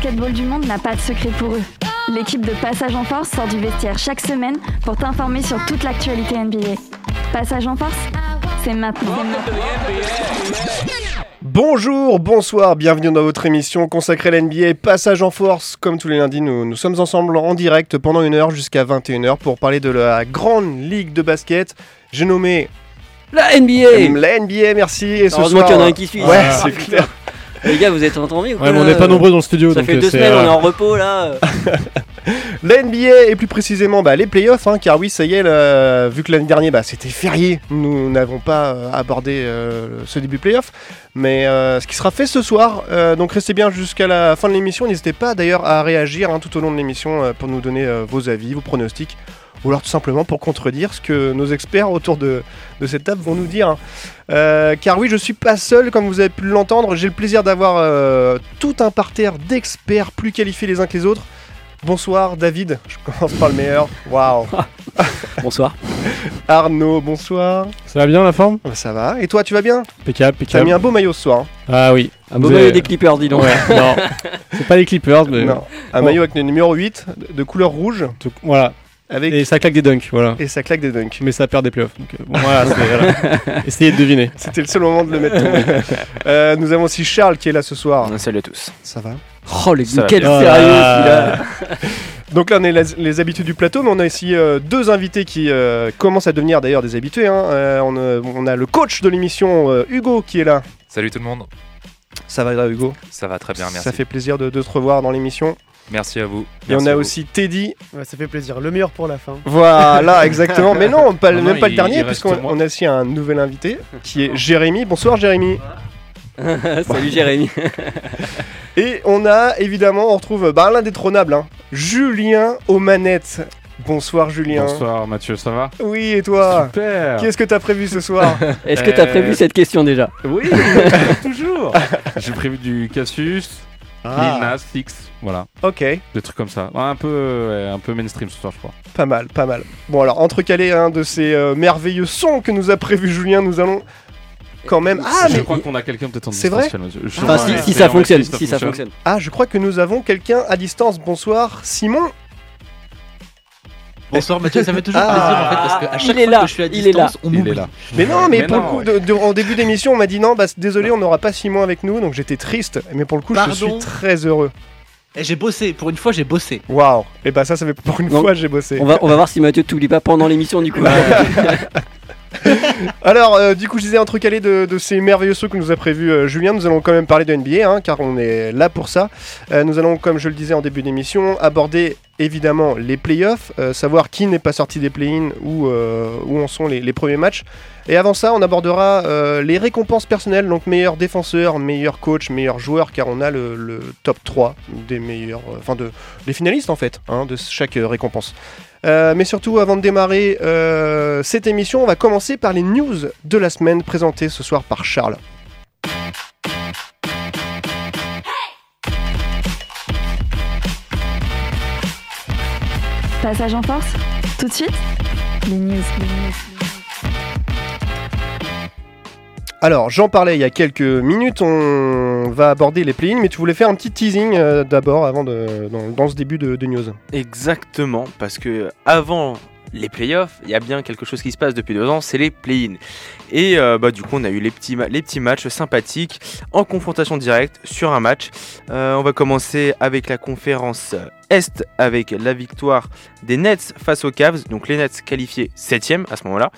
basketball du monde n'a pas de secret pour eux. L'équipe de Passage en Force sort du vestiaire chaque semaine pour t'informer sur toute l'actualité NBA. Passage en Force, c'est maintenant. Bonjour, bonsoir, bienvenue dans votre émission consacrée à l'NBA Passage en Force. Comme tous les lundis, nous, nous sommes ensemble en direct pendant une heure jusqu'à 21h pour parler de la grande ligue de basket. J'ai nommé La NBA la NBA, merci. Et ce Heureusement soir, qu'il y en a un qui suit. Ouais, Ah, c'est clair. Les gars, vous êtes entendus ou Ouais, mais quoi, on n'est pas euh, nombreux dans le studio. Ça donc fait euh, deux c'est, semaines, on est euh, en repos là. La NBA et plus précisément bah, les playoffs, hein, car oui, ça y est, vu que l'année dernière bah, c'était férié, nous n'avons pas euh, abordé euh, ce début playoff, mais euh, ce qui sera fait ce soir, euh, donc restez bien jusqu'à la fin de l'émission, n'hésitez pas d'ailleurs à réagir hein, tout au long de l'émission euh, pour nous donner vos avis, vos pronostics, ou alors tout simplement pour contredire ce que nos experts autour de, de cette table vont nous dire. Euh, car oui, je suis pas seul, comme vous avez pu l'entendre, j'ai le plaisir d'avoir euh, tout un parterre d'experts plus qualifiés les uns que les autres. Bonsoir David, je commence par le meilleur. Waouh. Bonsoir. Arnaud, bonsoir. Ça va bien la forme? Ah bah, Ça va. Et toi, tu vas bien? Impeccable, T'as impeccable. mis un beau maillot ce soir. hein. Ah oui. Un beau maillot des Clippers, dis donc. Ouais, non. C'est pas les Clippers, mais. Non. Un Bon. maillot avec le numéro 8 de- de couleur rouge tout- Voilà. Avec Et ça claque des dunks, voilà. et ça claque des dunks. Mais ça perd des playoffs. Donc, euh, bon, voilà. Essayez de deviner. C'était le seul moment de le mettre tombé. Euh, nous avons aussi Charles qui est là ce soir. Salut à tous. Ça va Oh, les Ça quel sérieux Ah. Donc là, on est les, les habitués du plateau, mais on a aussi euh, deux invités qui euh, commencent à devenir d'ailleurs des habitués. hein. Euh, on, a, on a le coach de l'émission, euh, Hugo, qui est là. Salut tout le monde, Ça va, Hugo? Ça va très bien, merci. Ça fait plaisir de, de te revoir dans l'émission. Merci à vous. Et on a aussi Teddy. Ouais, ça fait plaisir. Le meilleur pour la fin. Voilà, exactement. Mais non, pas, Non, même non, pas le dernier, puisqu'on a aussi un nouvel invité qui est Jérémy. Bonsoir, Jérémy. Salut Jérémy. Et on a évidemment, on retrouve bah, l'indétrônable, hein, Julien aux manettes. Bonsoir, Julien. Bonsoir Mathieu, ça va? Oui, et toi? Super Qu'est-ce que t'as prévu ce soir? Est-ce que t'as Euh, prévu cette question déjà? Oui, toujours J'ai prévu du Cassius, Ah. Lil Nas, X, voilà, Ok, des trucs comme ça. Un, peu, un peu mainstream ce soir, je crois. pas mal, pas mal. Bon, alors, entrecalé un de ces euh, merveilleux sons que nous a prévu Julien, nous allons quand même. Ah, je mais. crois qu'on a quelqu'un peut-être en C'est distanciel, Mathieu. Je sais Enfin, si, c'est- ça fonctionne, si ça fonctionne. Ah, je crois que nous avons quelqu'un à distance. Bonsoir, Simon. Bonsoir Mathieu, ça fait toujours Ah. plaisir en fait parce qu'à chaque fois là, que je suis à il est là. distance, on Il m'oublie. est là. Mais non, mais, Mais pour non, le coup, ouais. de- de- en début d'émission, on m'a dit non, bah désolé, on n'aura pas Simon avec nous, donc j'étais triste. Mais pour le coup, je suis très heureux. Et j'ai bossé, pour une fois j'ai bossé. Waouh Et bah ça, ça fait pour une Donc, fois j'ai bossé. On va, on va voir si Mathieu t'oublie pas pendant l'émission du coup. Alors, euh, du coup, je disais entrecalé de, de ces merveilleux sauts que nous a prévu euh, Julien. Nous allons quand même parler de NBA, hein, car on est là pour ça. Euh, nous allons, comme je le disais en début d'émission, aborder évidemment les playoffs, euh, savoir qui n'est pas sorti des play-ins ou euh, où en sont les, premiers matchs. Et avant ça, on abordera euh, les récompenses personnelles, donc meilleur défenseur, meilleur coach, meilleur joueur, car on a le, top 3 des meilleurs, enfin de, des finalistes en fait, hein, de chaque récompense. Mais surtout, avant de démarrer cette émission, on va commencer par les news de la semaine présentées ce soir par Charles. Passage en Force, tout de suite, les news. Alors, j'en parlais il y a quelques minutes, on va aborder les play-ins, mais tu voulais faire un petit teasing euh, d'abord avant de, dans, dans ce début de, de news. Exactement, parce que avant les playoffs, il y a bien quelque chose qui se passe depuis deux ans, c'est les play-in. Et euh, bah, du coup, on a eu les petits, les petits matchs sympathiques en confrontation directe sur un match. Euh, on va commencer avec la conférence Est avec la victoire des Nets face aux Cavs. Donc les Nets qualifiés 7ème à ce moment-là,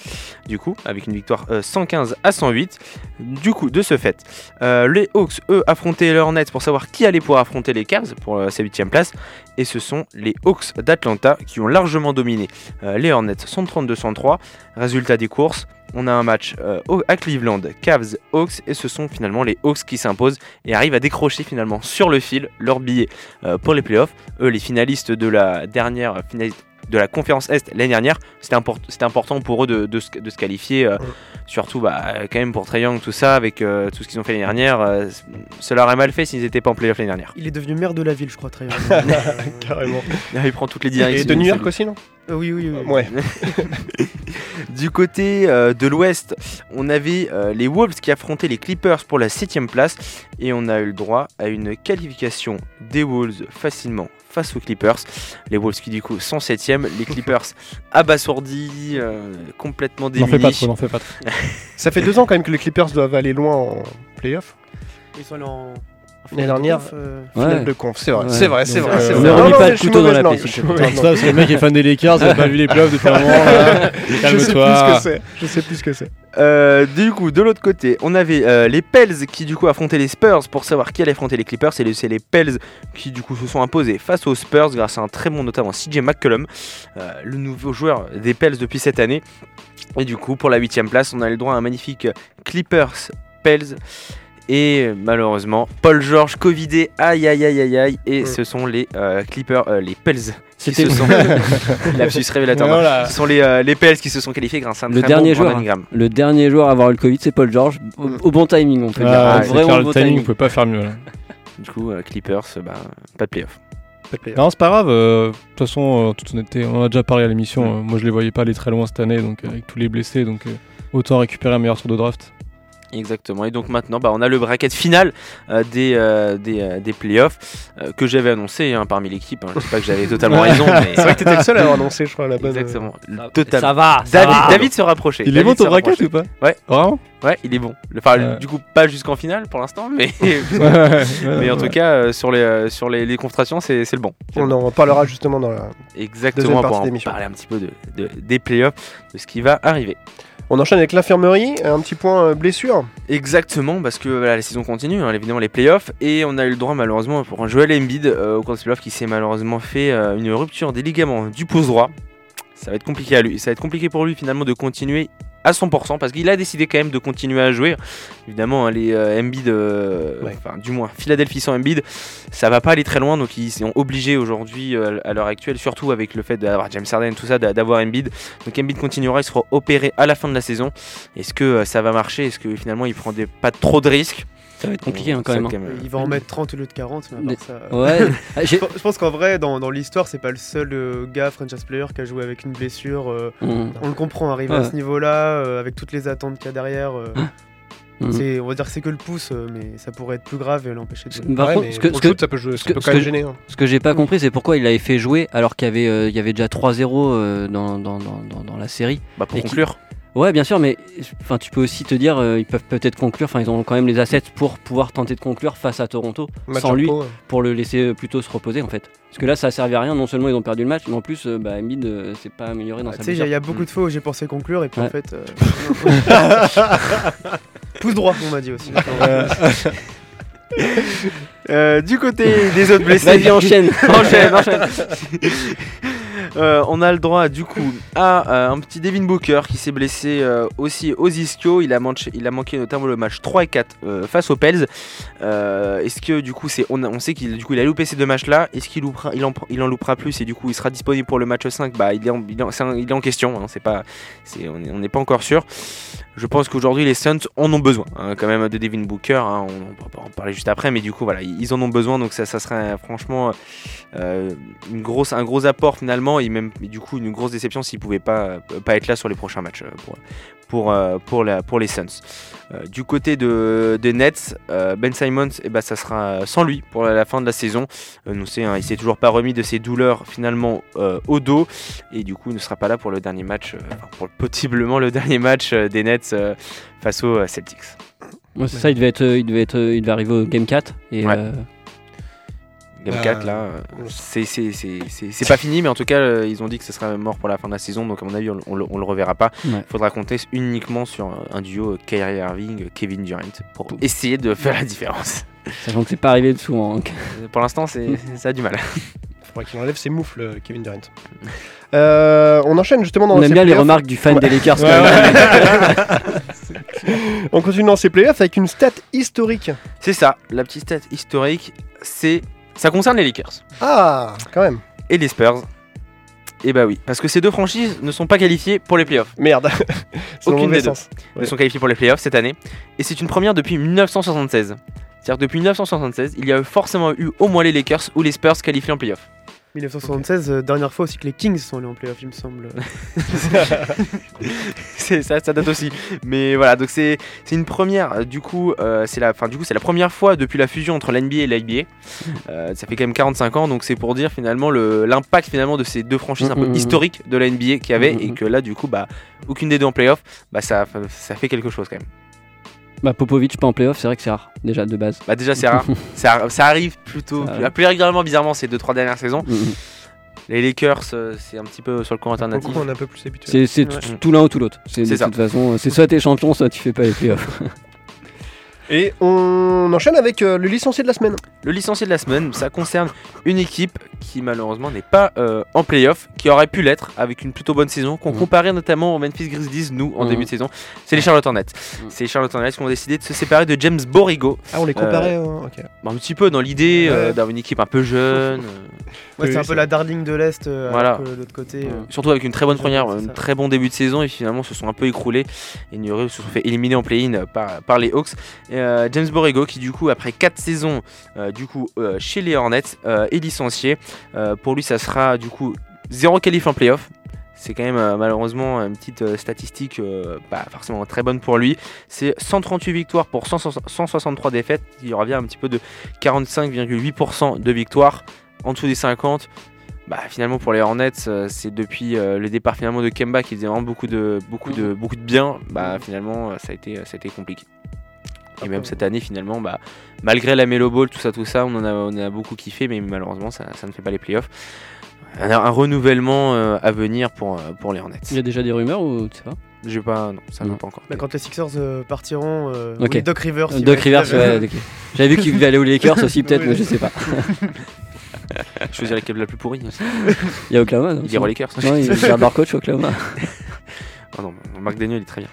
du coup, avec une victoire euh, 115 à 108. Du coup, de ce fait, euh, les Hawks, eux, affrontaient leurs Nets pour savoir qui allait pouvoir affronter les Cavs pour euh, sa 8ème place. Et ce sont les Hawks d'Atlanta qui ont largement dominé euh, les Hornets 132-103. Résultat des courses, on a un match euh, à Cleveland, Cavs, Hawks, et ce sont finalement les Hawks qui s'imposent et arrivent à décrocher finalement sur le fil leur billet euh, pour les playoffs. Eux, les finalistes de la dernière finaliste de la conférence Est l'année dernière, c'était import- c'était important pour eux de, de se, de se qualifier, euh, surtout bah, quand même pour Trae Young, tout ça, avec euh, tout ce qu'ils ont fait l'année dernière. euh, leur aurait mal fait s'ils n'étaient pas en playoff l'année dernière. Il est devenu maire de la ville, je crois, très Carrément. Il prend toutes les Et directions. de New York aussi, non? Euh, Oui, oui, oui. Ouais. Du côté euh, de l'Ouest, on avait euh, les Wolves qui affrontaient les Clippers pour la 7ème place et on a eu le droit à une qualification des Wolves facilement face aux Clippers. Les Wolves qui du coup sont 7ème, les Clippers abasourdis, euh, complètement N'en fais pas démunis. trop, n'en fais pas trop. Ça fait deux ans quand même que les Clippers doivent aller loin en playoff. Ils sont allés en. En L'année finale de dernière, conf, euh, Finale Ouais. de conf, c'est vrai, Ouais. c'est vrai, c'est vrai. euh, c'est ne Non, pas le couteau dans la langue, plaie, Ça, que le mec est fan des Lakers, il a pas vu les playoffs depuis un moment. là. Je sais plus ce que c'est. Je sais plus ce que c'est. Euh, du coup, de l'autre côté, on avait euh, les Pels qui du coup affrontaient les Spurs pour savoir qui allait affronter les Clippers. Et les- c'est les Pels qui du coup se sont imposés face aux Spurs grâce à un très bon notamment CJ McCollum, euh, le nouveau joueur des Pels depuis cette année. Et du coup, pour la huitième place, on a le droit à un magnifique Clippers Pels. Et malheureusement, Paul George Covidé, aïe aïe aïe aïe aïe. Et Mm. ce sont les euh, Clippers, euh, les Pels qui C'était se sont. Lapsus révélateur. Voilà. Ce sont les, euh, les Pels qui se sont qualifiés grâce à un Le très dernier bon joueur, Ingram. Le dernier joueur à avoir eu le Covid, c'est Paul George. Au, au bon timing, on peut dire. Ah, c'est Vraiment le bon timing, timing. on peut pas faire mieux. là. Du coup, euh, Clippers, bah, pas de playoff. Non, c'est pas grave. euh, De toute façon, euh, en toute honnêteté, on en a déjà parlé à l'émission. euh, moi, je les voyais pas aller très loin cette année, donc euh, avec tous les blessés, donc euh, autant récupérer un meilleur tour de draft. Exactement. Et donc maintenant, bah, on a le bracket final euh, des, euh, des, euh, des playoffs euh, que j'avais annoncé hein, parmi l'équipe. hein. Je sais pas que j'avais totalement raison, mais C'est vrai que t'étais le seul à avoir annoncé, je crois, la bonne. exactement. Total. Ça va, ça David, va. David se rapprochait. Il est bon ton bracket ou pas? Ouais. Vraiment? Ouais, il est bon. Enfin, du coup, pas jusqu'en finale pour l'instant, mais, mais en tout cas, euh, sur les, euh, sur les, les confrontations, c'est c'est le bon. C'est le On en parlera justement dans la. Exactement pour en parler un petit peu de, de- des playoffs, de ce qui va arriver. On enchaîne avec l'infirmerie, un petit point euh, blessure. Exactement, parce que la saison continue, hein, évidemment les playoffs, et on a eu le droit malheureusement pour un Joel Embiid euh, au cours des playoffs qui s'est malheureusement fait euh, une rupture des ligaments du pouce droit. Ça va être compliqué à lui, ça va être compliqué pour lui finalement de continuer à 100% parce qu'il a décidé quand même de continuer à jouer. Évidemment, hein, les euh, Embiid, euh, Ouais. enfin du moins Philadelphie sans Embiid, ça va pas aller très loin, donc ils sont obligés aujourd'hui euh, à l'heure actuelle, surtout avec le fait d'avoir James Harden, tout ça, d'a- d'avoir Embiid. Donc Embiid continuera, il sera opéré à la fin de la saison. Est-ce que euh, ça va marcher? Est-ce que finalement il prend des, pas trop de risques? Ça va être compliqué hein, quand même. hein. quand même, Il va en mettre 30 au lieu de 40, mais à part ça. Ouais. Ah, Je pense qu'en vrai, dans, dans l'histoire, c'est pas le seul euh, gars franchise player qui a joué avec une blessure. euh, Mm. on le comprend, arriver Ouais. à ce niveau-là, euh, avec toutes les attentes qu'il y a derrière. euh, Mm. c'est, on va dire que c'est que le pouce, euh, mais ça pourrait être plus grave et l'empêcher de jouer. Par Ouais, contre, ce que, ce ça peut, jouer, ce ça que- peut ce quand même que- gêner. hein. ce que j'ai pas compris, c'est pourquoi il l'avait fait jouer alors qu'il y avait, euh, il y avait déjà 3-0 euh, dans, dans, dans, dans- dans la série. Bah, pour Et qui- conclure, Ouais, bien sûr, mais enfin, tu peux aussi te dire, euh, ils peuvent peut-être conclure. Enfin, ils ont quand même les assets pour pouvoir tenter de conclure face à Toronto, Match sans lui, pro, ouais. pour le laisser euh, plutôt se reposer en fait. Parce que là, ça a servi à rien. Non seulement ils ont perdu le match, mais en plus, euh, bah, Embiid euh, s'est pas amélioré dans Ah, sa tu sais, il y a- beaucoup de fois où j'ai pensé conclure et puis en fait. euh, pouce droit, on m'a dit aussi. Euh, du côté des autres blessés, Vas-y, enchaîne. enchaîne, enchaîne. Euh, on a le droit du coup à euh, un petit Devin Booker qui s'est blessé euh, aussi aux ischio. Il a, manché- il a manqué notamment le match 3 et 4 euh, face aux Pels. Est-ce que du coup on, on sait qu'il il a loupé ces deux matchs là. Est-ce qu'il il en, loupera plus et du coup il sera disponible pour le match 5 Bah il est en, il est en- question. on est- on n'est pas encore sûr. Je pense qu'aujourd'hui les Suns en ont besoin hein, quand même de Devin Booker. hein, on, va en parler juste après, mais du coup voilà ils en ont besoin donc ça, ça serait franchement un gros apport finalement et même et du coup une grosse déception s'il pouvait pas, euh, pas être là sur les prochains matchs euh, pour, pour, euh, pour, la, pour les Suns. Euh, du côté de, des Nets, euh, Ben Simons, eh ben, ça sera sans lui pour la, la fin de la saison. Euh, nous hein, il s'est toujours pas remis de ses douleurs finalement au dos et du coup il ne sera pas là pour le dernier match, pour possiblement le dernier match des Nets face aux Celtics. Ouais, c'est ça, il devait, être, il, devait être, il devait arriver au Game 4. Et, Ouais. Game Euh, 4 là, euh, c'est c'est- c'est- c'est- c'est pas fini, mais en tout cas euh, ils ont dit que ce serait mort pour la fin de la saison, donc à mon avis on, on le- on le reverra pas. Il Ouais. faudra compter uniquement sur un, duo euh, Kyrie Irving, Kevin Durant pour essayer de faire la différence. sachant que c'est pas arrivé souvent. hein. Pour l'instant c'est ça a du mal. Faudrait qu'il enlève ses moufles, Kevin Durant. Euh, on enchaîne justement dans On aime bien les remarques du fan Ouais. des Lakers. Ouais. On continue dans ces playoffs avec une stat historique. C'est ça, la petite stat historique, c'est ça concerne les Lakers Ah, quand même. et les Spurs. Et bah oui, parce que ces deux franchises ne sont pas qualifiées pour les playoffs. Merde. Aucune des deux. ne sont qualifiés pour les playoffs cette année. Et c'est une première depuis 1976. C'est-à-dire que depuis 1976, il y a forcément eu au moins les Lakers ou les Spurs qualifiés en playoffs. 1976, euh, dernière fois aussi que les Kings sont allés en playoff, il me semble. c'est ça, ça date aussi. Mais voilà, donc c'est c'est une première. euh, Du coup, euh, c'est la, enfin du coup c'est la première fois depuis la fusion entre l'NBA et l'IBA. Euh, ça fait quand même 45 ans, donc c'est pour dire finalement le l'impact finalement de ces deux franchises un peu Mhm, mhm. historiques de la NBA qu'il y avait et que là du coup bah aucune des deux en playoff, bah ça ça fait quelque chose quand même. Bah, Popovic pas en playoff, c'est vrai que c'est rare, déjà de base. Bah déjà c'est rare, ça, ça arrive plutôt Ça plus, arrive. plus régulièrement bizarrement ces deux trois dernières saisons. Mhm. Les Lakers euh, c'est un petit peu sur le courant alternatif. Beaucoup, on est un peu plus habitué. C'est Ouais. tout- l'un ou tout l'autre. C'est C'est de ça. toute façon, c'est soit t'es champion, soit tu fais pas les playoffs. Et on enchaîne avec euh, le licencié de la semaine. Le licencié de la semaine, ça concerne une équipe qui malheureusement n'est pas euh, en playoff, qui aurait pu l'être avec une plutôt bonne saison, qu'on Mhm. comparait notamment aux Memphis Grizzlies, nous, en Mhm. début de saison. C'est les Charlotte Hornets. Mhm. C'est les Charlotte Hornets qui ont décidé de se séparer de James Borrego. Ah, on les comparait. euh, ok. Bon, un petit peu dans l'idée euh, Ouais. d'avoir une équipe un peu jeune, euh, Ouais, c'est un peu la darling de l'Est, euh, Voilà. de l'autre côté. euh, surtout avec une très bonne première, un très bon début de saison, et finalement se sont un peu écroulés. Et se sont fait éliminer en play-in par, par les Hawks. Et, euh, James Borrego, qui du coup, après 4 saisons euh, du coup, euh, chez les Hornets, est licencié. Pour lui, ça sera du coup zéro qualif en playoff. C'est quand même malheureusement une petite statistique pas forcément très bonne pour lui. C'est 138 victoires pour 100 163 défaites. Il revient un petit peu de 45,8% de victoires en dessous des 50. Bah, finalement pour les Hornets, c'est depuis le départ finalement de Kemba qui faisait vraiment beaucoup de beaucoup de beaucoup de bien. Bah finalement ça a été ça a été compliqué. Et même cette année finalement, bah, malgré la Melo Ball, tout ça, tout ça, on en a, on a beaucoup kiffé, mais malheureusement ça, ça ne fait pas les playoffs. Un, un renouvellement euh, à venir pour, euh, pour les Hornets. Il y a déjà des rumeurs ou tu sais pas? J'ai pas, non, ça ne pas encore. bah, quand les Sixers euh, partiront, euh, oui, Doc Rivers. il Doc Rivers, il ouais, ok. J'avais vu qu'il devait aller aux Lakers aussi, peut-être, Oui. mais je sais pas. Je choisirais l'équipe la plus pourrie. Il y a Oklahoma, non? Il dira aux Lakers. Non, ils gardent leur coach Oklahoma. Ah non, Marc Daniel il est très bien.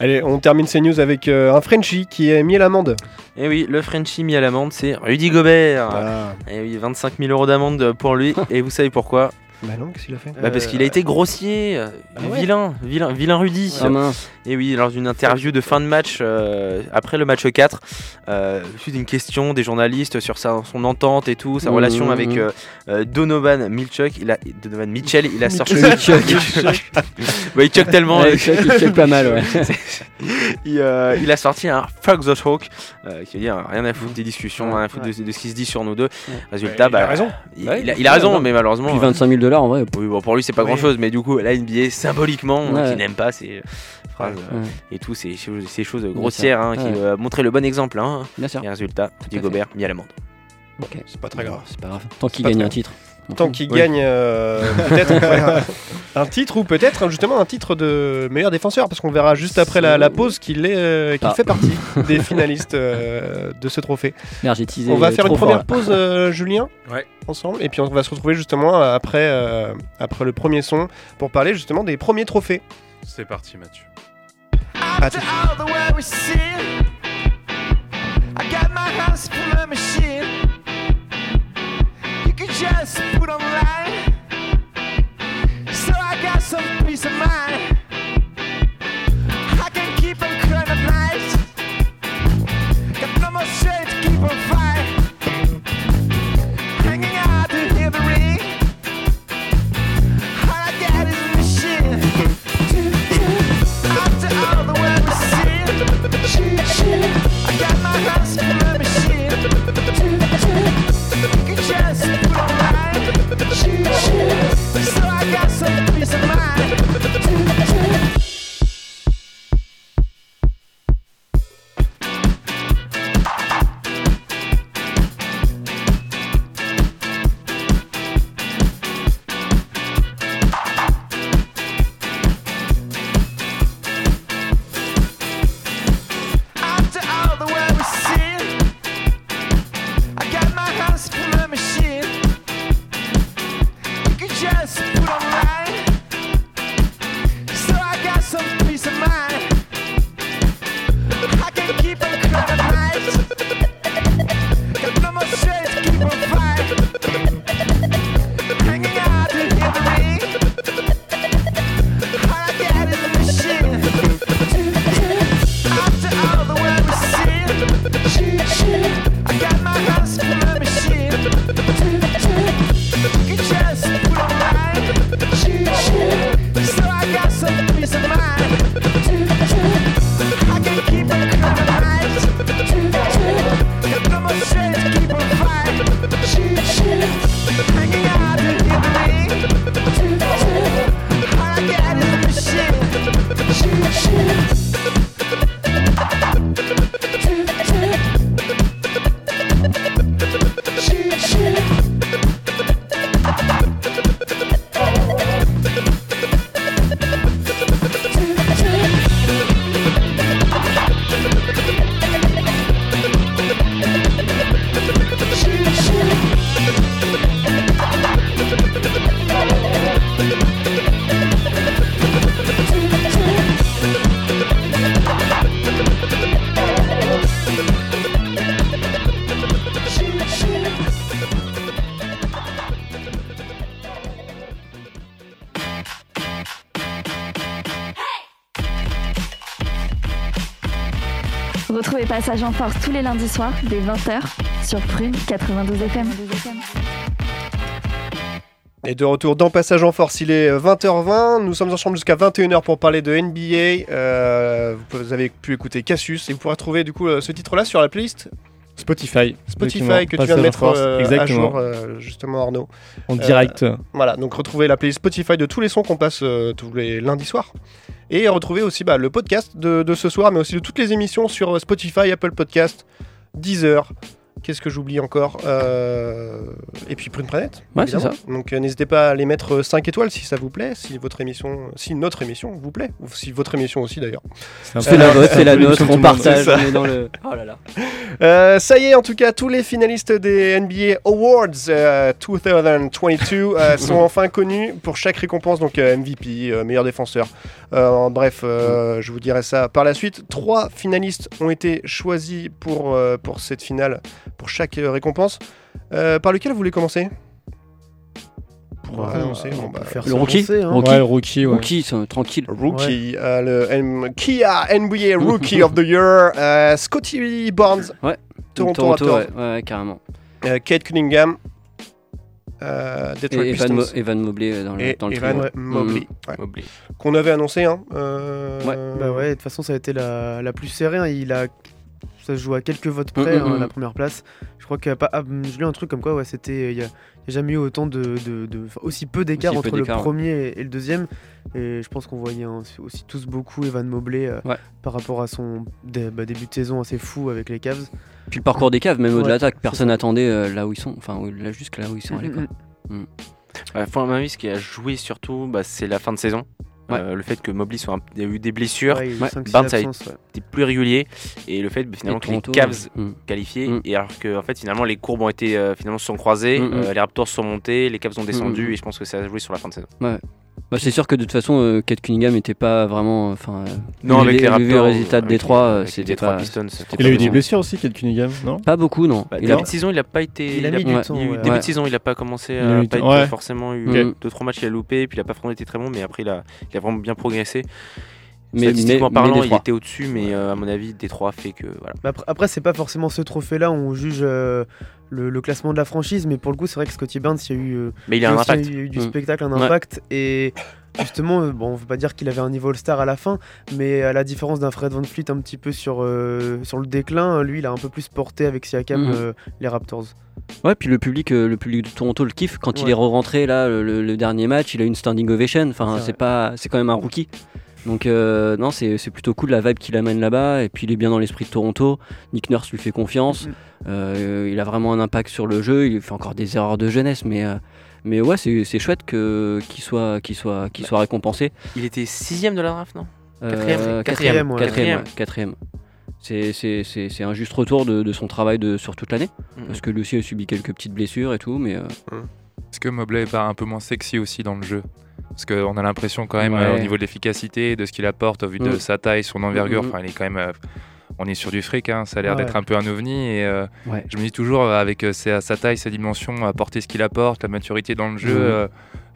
Allez, on termine ces news avec euh, un Frenchie qui est mis à l'amende. Et oui, le Frenchie mis à l'amende, c'est Rudy Gobert. Ah. Et oui, 25 000 euros d'amende pour lui. Et vous savez pourquoi? Bah non, qu'est-ce qu'il a fait Bah parce qu'il a été grossier, euh, Ah ouais vilain, vilain, vilain Rudy. Ah mince. Et oui, lors d'une interview de fin de match, euh, après le match 4, euh, suite d'une question des journalistes sur sa, son entente et tout, sa Mhm, relation avec mhm. euh, euh, Donovan Milchuk, il a, Donovan Mitchell, il a sorti. Bah, il choque tellement. Ouais, euh, il check pas mal, ouais. il, euh, il a sorti un Fuck the Talk, euh, qui veut dire rien à foutre des discussions, rien à foutre de, de ce qui se dit sur nous deux. Ouais. Résultat, il a bah, raison. Il, Ouais, il a, il raison, mais malheureusement. Puis euh, 25 000 dollars en vrai. oui, bon, pour lui, c'est pas Oui. grand chose, mais du coup, la NBA, symboliquement, Ouais. qui n'aime pas ces phrases euh, Ouais. et tout, ces, choses- ces choses grossières, hein, qui euh, montraient le bon exemple. Hein. Bien sûr. Et résultat, Rudy. Gobert mis à l'amende. C'est pas très grave. C'est pas grave. Tant qu'il gagne un titre. Tant qu'il Oui. gagne euh, peut-être un titre ou peut-être justement un titre de meilleur défenseur parce qu'on verra juste après la, la pause qu'il est euh, qu'il Ah. fait partie des finalistes euh, de ce trophée. Merde, On va faire une première pause euh, Julien Ouais. ensemble et puis on va se retrouver justement après euh, après le premier son pour parler justement des premiers trophées. C'est parti, Mathieu. À tout just put online Passage en Force tous les lundis soirs dès 20h sur Prune 92 FM. Et de retour dans Passage en Force, il est 20h20. Nous sommes ensemble jusqu'à 21h pour parler de NBA. Euh, vous avez pu écouter Cassius et vous pourrez trouver du coup euh, ce titre-là sur la playlist Spotify. Spotify que tu viens de mettre euh, à Exactement. jour, euh, justement Arnaud. En Euh, direct. Voilà, donc retrouvez la playlist Spotify de tous les sons qu'on passe euh, tous les lundis soirs. Et retrouvez aussi bah, le podcast de, de ce soir, mais aussi de toutes les émissions sur Spotify, Apple Podcast, Deezer. Qu'est-ce que j'oublie encore Euh, Et puis Prune Planète. Ouais, c'est évidemment. Donc euh, n'hésitez pas à les mettre 5 étoiles si ça vous plaît, si votre émission, si notre émission vous plaît, ou si votre émission aussi d'ailleurs. C'est la vôtre, c'est la nôtre, on partage, ça. on est dans le. Oh là là. Euh, ça y est, en tout cas, tous les finalistes des NBA Awards euh, 2022 euh, sont enfin connus pour chaque récompense, donc euh, MVP, euh, meilleur défenseur. Euh, en bref, euh, je vous dirai ça par la suite. Trois finalistes ont été choisis pour, euh, pour cette finale, pour chaque euh, récompense. Euh, par lequel vous voulez commencer? Pour Ouais, annoncer, on bah, faire le rookie hein. Rookie. Ouais, le rookie, ouais. Rookie, c'est, tranquille. Rookie, euh, le M- Kia NBA Rookie of the Year, euh, Scotty Barnes, Ouais. Toronto, Raptors. ouais, ouais, carrément. Euh, Kate Cunningham, euh, Et Detroit Evan, Mo- Evan Mobley euh, dans le, et dans le Evan trio. Mobley, ouais. Mobley. qu'on avait annoncé. Hein, euh, Ouais. Bah ouais, de toute façon, ça a été la, la plus serrée. hein. Il a, ça se joue à quelques votes près, Mm, mm, hein, mm. la première place. Je crois qu'il y a pas. ah, je lu un truc comme quoi, ouais, c'était. Il y a, il y a jamais eu autant de, de- de- enfin, aussi peu d'écart peu entre le premier et, le deuxième. Et je pense qu'on voyait hein, aussi tous beaucoup Evan Mobley euh, Ouais. par rapport à son dé- bah, début de saison assez fou avec les Cavs. Puis le parcours des caves, même au-delà d'attaque, c'est personne n'attendait euh, là où ils sont. Enfin, là, jusqu'à là où ils sont allés. Mm, quoi. mm. Ouais, pour mon avis, ce qui a joué surtout, bah, c'est la fin de saison. Ouais. Euh, le fait que Mobley soit un- il y a eu des blessures, Ouais, Barnes a c'était plus régulier, et le fait bah, finalement que les Cavs mm. qualifiés, Mm. et alors que en fait finalement les courbes ont été euh, finalement se sont croisées, Mm, euh, les Raptors sont montés, les Cavs ont descendu, mm. et je pense que ça a joué sur la fin de saison. Bah, c'est sûr que de toute façon, euh, Kate Cunningham n'était pas vraiment. Enfin, euh, Non, vu avec les Raptors, le résultat de Détroit, euh, c'était pas. Pistons, Il a eu des blessures aussi, Kate Cunningham, non? Pas beaucoup, non. Bah, Il début a- de saison, il a pas été. Il a mis du temps, il y a eu- ouais. Début de saison, il a pas commencé Il a à pas forcément eu Ok. deux trois matchs, il a loupé, puis il a pas vraiment été très bon, mais après il a, il a vraiment bien progressé. Mais, Statistiquement mais- parlant, mais il était au-dessus, mais euh, à mon avis, Détroit fait que voilà. Après, après, c'est pas forcément ce trophée-là où on juge euh, le, le classement de la franchise, mais pour le coup, c'est vrai que Scotty Barnes, il y a eu, euh, Mais il a un aussi impact. eu du Mm. spectacle, un Ouais. impact. Et justement, euh, bon, on veut pas dire qu'il avait un niveau All-Star à la fin, mais à la différence d'un Fred Van Fleet un petit peu sur, euh, sur le déclin, lui, il a un peu plus porté avec Siakam euh, les Raptors. Ouais, puis le public, euh, le public de Toronto le kiffe. Quand il est re-rentré là, le, le- dernier match, il a eu une standing ovation. Enfin, C'est c'est pas, c'est quand même un rookie. Donc euh, non, c'est plutôt cool la vibe qu'il amène là-bas. Et puis il est bien dans l'esprit de Toronto. Nick Nurse lui fait confiance. Mhm. Euh, il a vraiment un impact sur le jeu. Il fait encore des erreurs de jeunesse, mais euh, mais ouais, c'est chouette que qu'il soit qu'il soit qu'il soit récompensé. Il était sixième de la draft, non? Quatrième, quatrième, ouais. quatrième, Quatrième. C'est- un juste retour de, de son travail de, sur toute l'année. Mhm. Parce que lui aussi a subi quelques petites blessures et tout, mais euh, Est-ce que Mobley est pas un peu moins sexy aussi dans le jeu? Parce qu'on a l'impression quand même Ouais. euh, au niveau de l'efficacité, de ce qu'il apporte au vu de Mm. sa taille, son envergure, Mm, mm. enfin il est quand même... euh, on est sur du fric, hein, ça a l'air Ouais. d'être un peu un ovni et euh, Ouais. je me dis toujours avec sa, sa taille, sa dimension, apporter ce qu'il apporte, la maturité dans le jeu.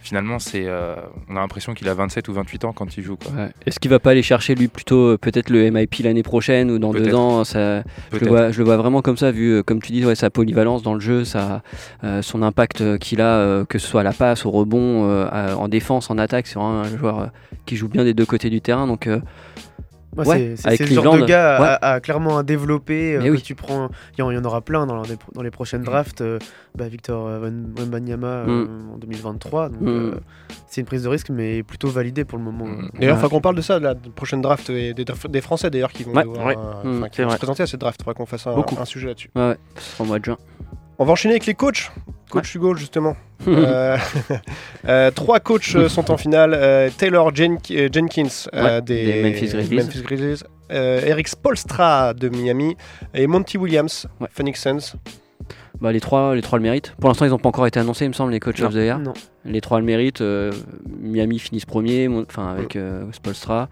Finalement c'est, euh, on a l'impression qu'il a 27 ou 28 ans quand il joue. Quoi. Ouais. Est-ce qu'il va pas aller chercher lui plutôt euh, peut-être le MIP l'année prochaine ou dans deux ans ça, je, le vois, je le vois vraiment comme ça, vu euh, comme tu dis, ouais, sa polyvalence dans le jeu, sa, euh, son impact qu'il a, euh, que ce soit à la passe, au rebond, à- en défense, en attaque. C'est vraiment un joueur qui joue bien des deux côtés du terrain. Donc Ouais, Ouais, c'est- le genre de gars à, ouais. à- à clairement à développer. euh, Mais que oui. tu prends, il y, en- y en aura plein dans, les, dans les prochaines drafts. euh, bah, Victor euh, Wembanyama euh, en 2023. Donc, Mm. euh, c'est une prise de risque, mais plutôt validée pour le moment. Mm. D'ailleurs, Ouais. faut qu'on parle de ça, de la prochaine draft et des, des Français d'ailleurs qui vont, Ouais. devoir, Ouais. euh, Mm, enfin, qui c'est vont se présenter à cette draft. Il faudra qu'on fasse un, sujet là-dessus. ouais, ouais, ce sera au mois de juin. On va enchaîner avec les coachs. Coach Hugo, justement. Euh, euh, trois coachs euh, sont en finale. Euh, Taylor Jen- Jenkins euh, Ouais, des, des Memphis Grizzlies. Memphis Grizzlies. Euh, Eric Spolstra de Miami et Monty Williams, Ouais. Phoenix Suns. Bah, les, trois, les trois le méritent. Pour l'instant, ils n'ont pas encore été annoncés, il me semble, les coachs Non. of the year. Non. Les trois le méritent. euh, Miami finissent premier, enfin avec euh, Spolstra.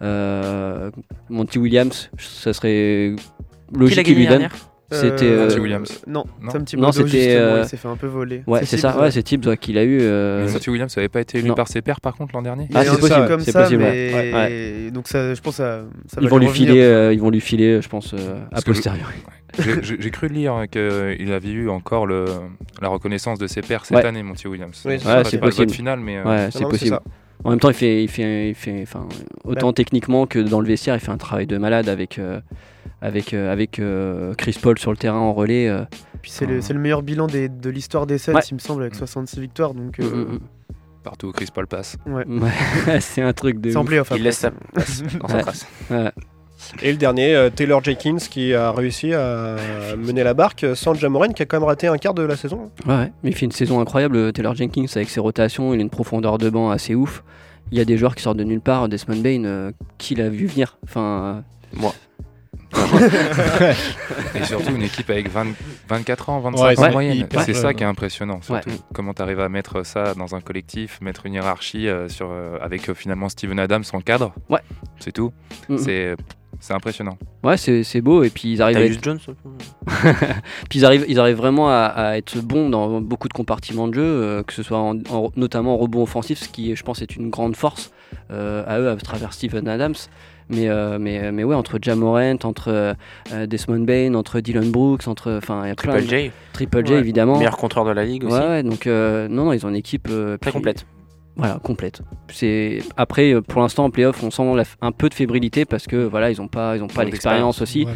Euh, Monty Williams, ça serait Qui logique gagné lui donne. C'était, Euh, euh, Monty Williams. Non, Non. Non, Thibodeau, c'était, justement, euh, il s'est fait un peu voler. Ouais, c'est ça, ouais, c'est Tibbs ouais, qu'il a eu. euh, Mais Monty Williams n'avait pas été élu non. par ses pairs par contre l'an dernier Ah, c'est possible, comme c'est ça, possible, mais ouais. Ouais. donc ça, je pense que ça, ça ils va vont lui revenir. filer, euh, ils vont lui filer, je pense, euh, je- posteriori. J'ai- cru lire qu'il avait eu encore le, la reconnaissance de ses pairs cette Ouais. année, Monty Williams. Oui, c'est possible. final, mais Ouais, Non, c'est non, possible. En même temps, il fait, il fait, il fait, enfin, autant techniquement que dans le vestiaire, il fait un travail de malade avec, avec, euh, avec euh, Chris Paul sur le terrain en relais. euh. Puis c'est le, c'est le meilleur bilan des- de l'histoire des Suns, Ouais. il me semble, avec 66 victoires. Donc, Mm, euh, mm, partout où Chris Paul passe. ouais. mm. C'est un truc de. Playoff. Il laisse sa place dans sa Ouais. trace. Ouais. Et le dernier, euh, Taylor Jenkins, qui a réussi à mener la barque sans Jamoran, qui a quand même raté un quart de la saison. Ouais, ouais. Mais il fait une saison incroyable, Taylor Jenkins, avec ses rotations. Il a une profondeur de banc assez ouf. Il y a des joueurs qui sortent de nulle part. Desmond Bain, euh, qui l'a vu venir Enfin, Moi. Et surtout une équipe avec 20 24 ans, 25 Ouais, ans ouais, en moyenne. C'est ça qui est impressionnant. Surtout Ouais. comment tu arrives à mettre ça dans un collectif, mettre une hiérarchie euh, sur, euh, avec euh, finalement Steven Adams en cadre. Ouais. C'est tout. mm. C'est c'est impressionnant. ouais, c'est c'est beau. Et puis ils arrivent à être Jones Puis ils arrivent, ils arrivent vraiment à, à être bons dans beaucoup de compartiments de jeu, euh, que ce soit en, en- notamment en rebond offensif, ce qui, je pense, est une grande force à eux à travers Steven Adams. Mais, euh, mais, mais ouais, entre Jamorant, entre euh, Desmond Bain, entre Dylan Brooks, entre. Enfin, il y a plein Triple J, Triple J, Ouais. évidemment. meilleur contreur de la ligue aussi. Ouais, ouais, donc euh, non, non, ils ont une équipe euh, Très puis- complète. Voilà, complète. C'est après, euh, pour l'instant, en playoff, on sent la- un peu de fébrilité parce que voilà, ils ont pas, ils ont pas l'expérience aussi. Ouais.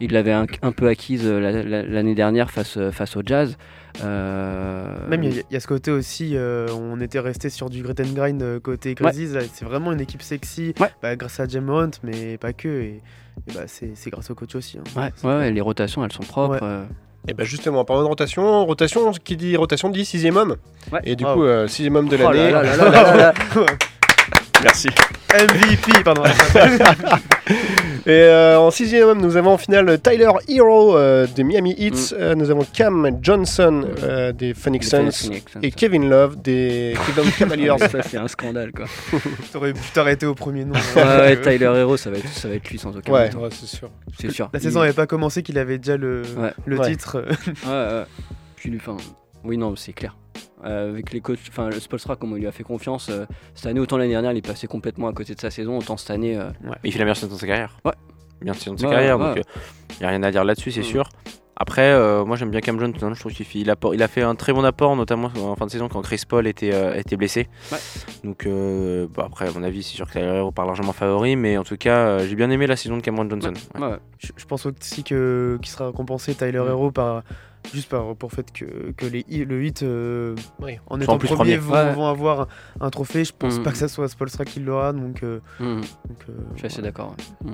Ils l'avaient un, un peu acquise euh, la- la- l'année dernière face, euh, face au Jazz. Euh, Même il y, a- il y a ce côté aussi, euh, on était resté sur du grit and grind euh, côté Grizzlies. C'est vraiment une équipe sexy, Ouais. bah, grâce à Jam Hunt, mais pas que. Et, et bah, c'est grâce au coach aussi. hein. Ouais, C'est- ouais, ouais, les rotations, elles sont propres. Ouais. euh. Et bah justement, en parlant de rotation, rotation, qui dit rotation dit sixième homme. Ouais. Et du Wow. coup, euh, sixième homme de Oh l'année. Merci. MVP, pardon. Et euh, en sixième homme, nous avons en finale Tyler Hero euh, des Miami Heat. Euh, nous avons Cam Johnson euh, des Phoenix Suns. Et Kevin Love des Cleveland Cavaliers. ça, c'est un scandale, quoi. T'aurais pu t'arrêter au premier nom. Ouais, hein. ouais, Tyler Hero, ça va être, ça va être lui sans aucun Ouais. doute. Ouais, c'est sûr. C'est sûr. La saison n'avait pas commencé qu'il avait déjà le, Ouais. le Ouais. titre. Ouais, ouais. Puis lui, enfin, oui, non, c'est clair. Euh, avec les coachs, enfin, le Spolstra, comme on lui a fait confiance, euh, cette année, autant l'année dernière, il est passé complètement à côté de sa saison, autant cette année. euh, il fait la meilleure saison de sa carrière. Ouais. Meilleure saison de sa Ouais, carrière, ouais. donc il n'y a rien à dire là-dessus, c'est sûr. Après, euh, moi j'aime bien Cam Johnson, je trouve qu'il fait- il, a fait un très bon apport, notamment en fin de saison quand Chris Paul était, euh, était blessé. Ouais. Donc euh, bah, après, à mon avis, c'est sûr que Tyler Hero part largement favori, mais en tout cas, euh, j'ai bien aimé la saison de Cameron Johnson. Ouais. ouais, ouais. Je, je pense aussi que qu'il sera récompensé Tyler. Hero par juste par pour le fait que, que les hi- le hit euh, Oui. en étant en plus premier vont, Ouais. vont avoir un, trophée. Je pense Mm. pas que ça soit Spolstra qui l'aura donc, euh, donc, euh, Je suis assez ouais. d'accord. ouais.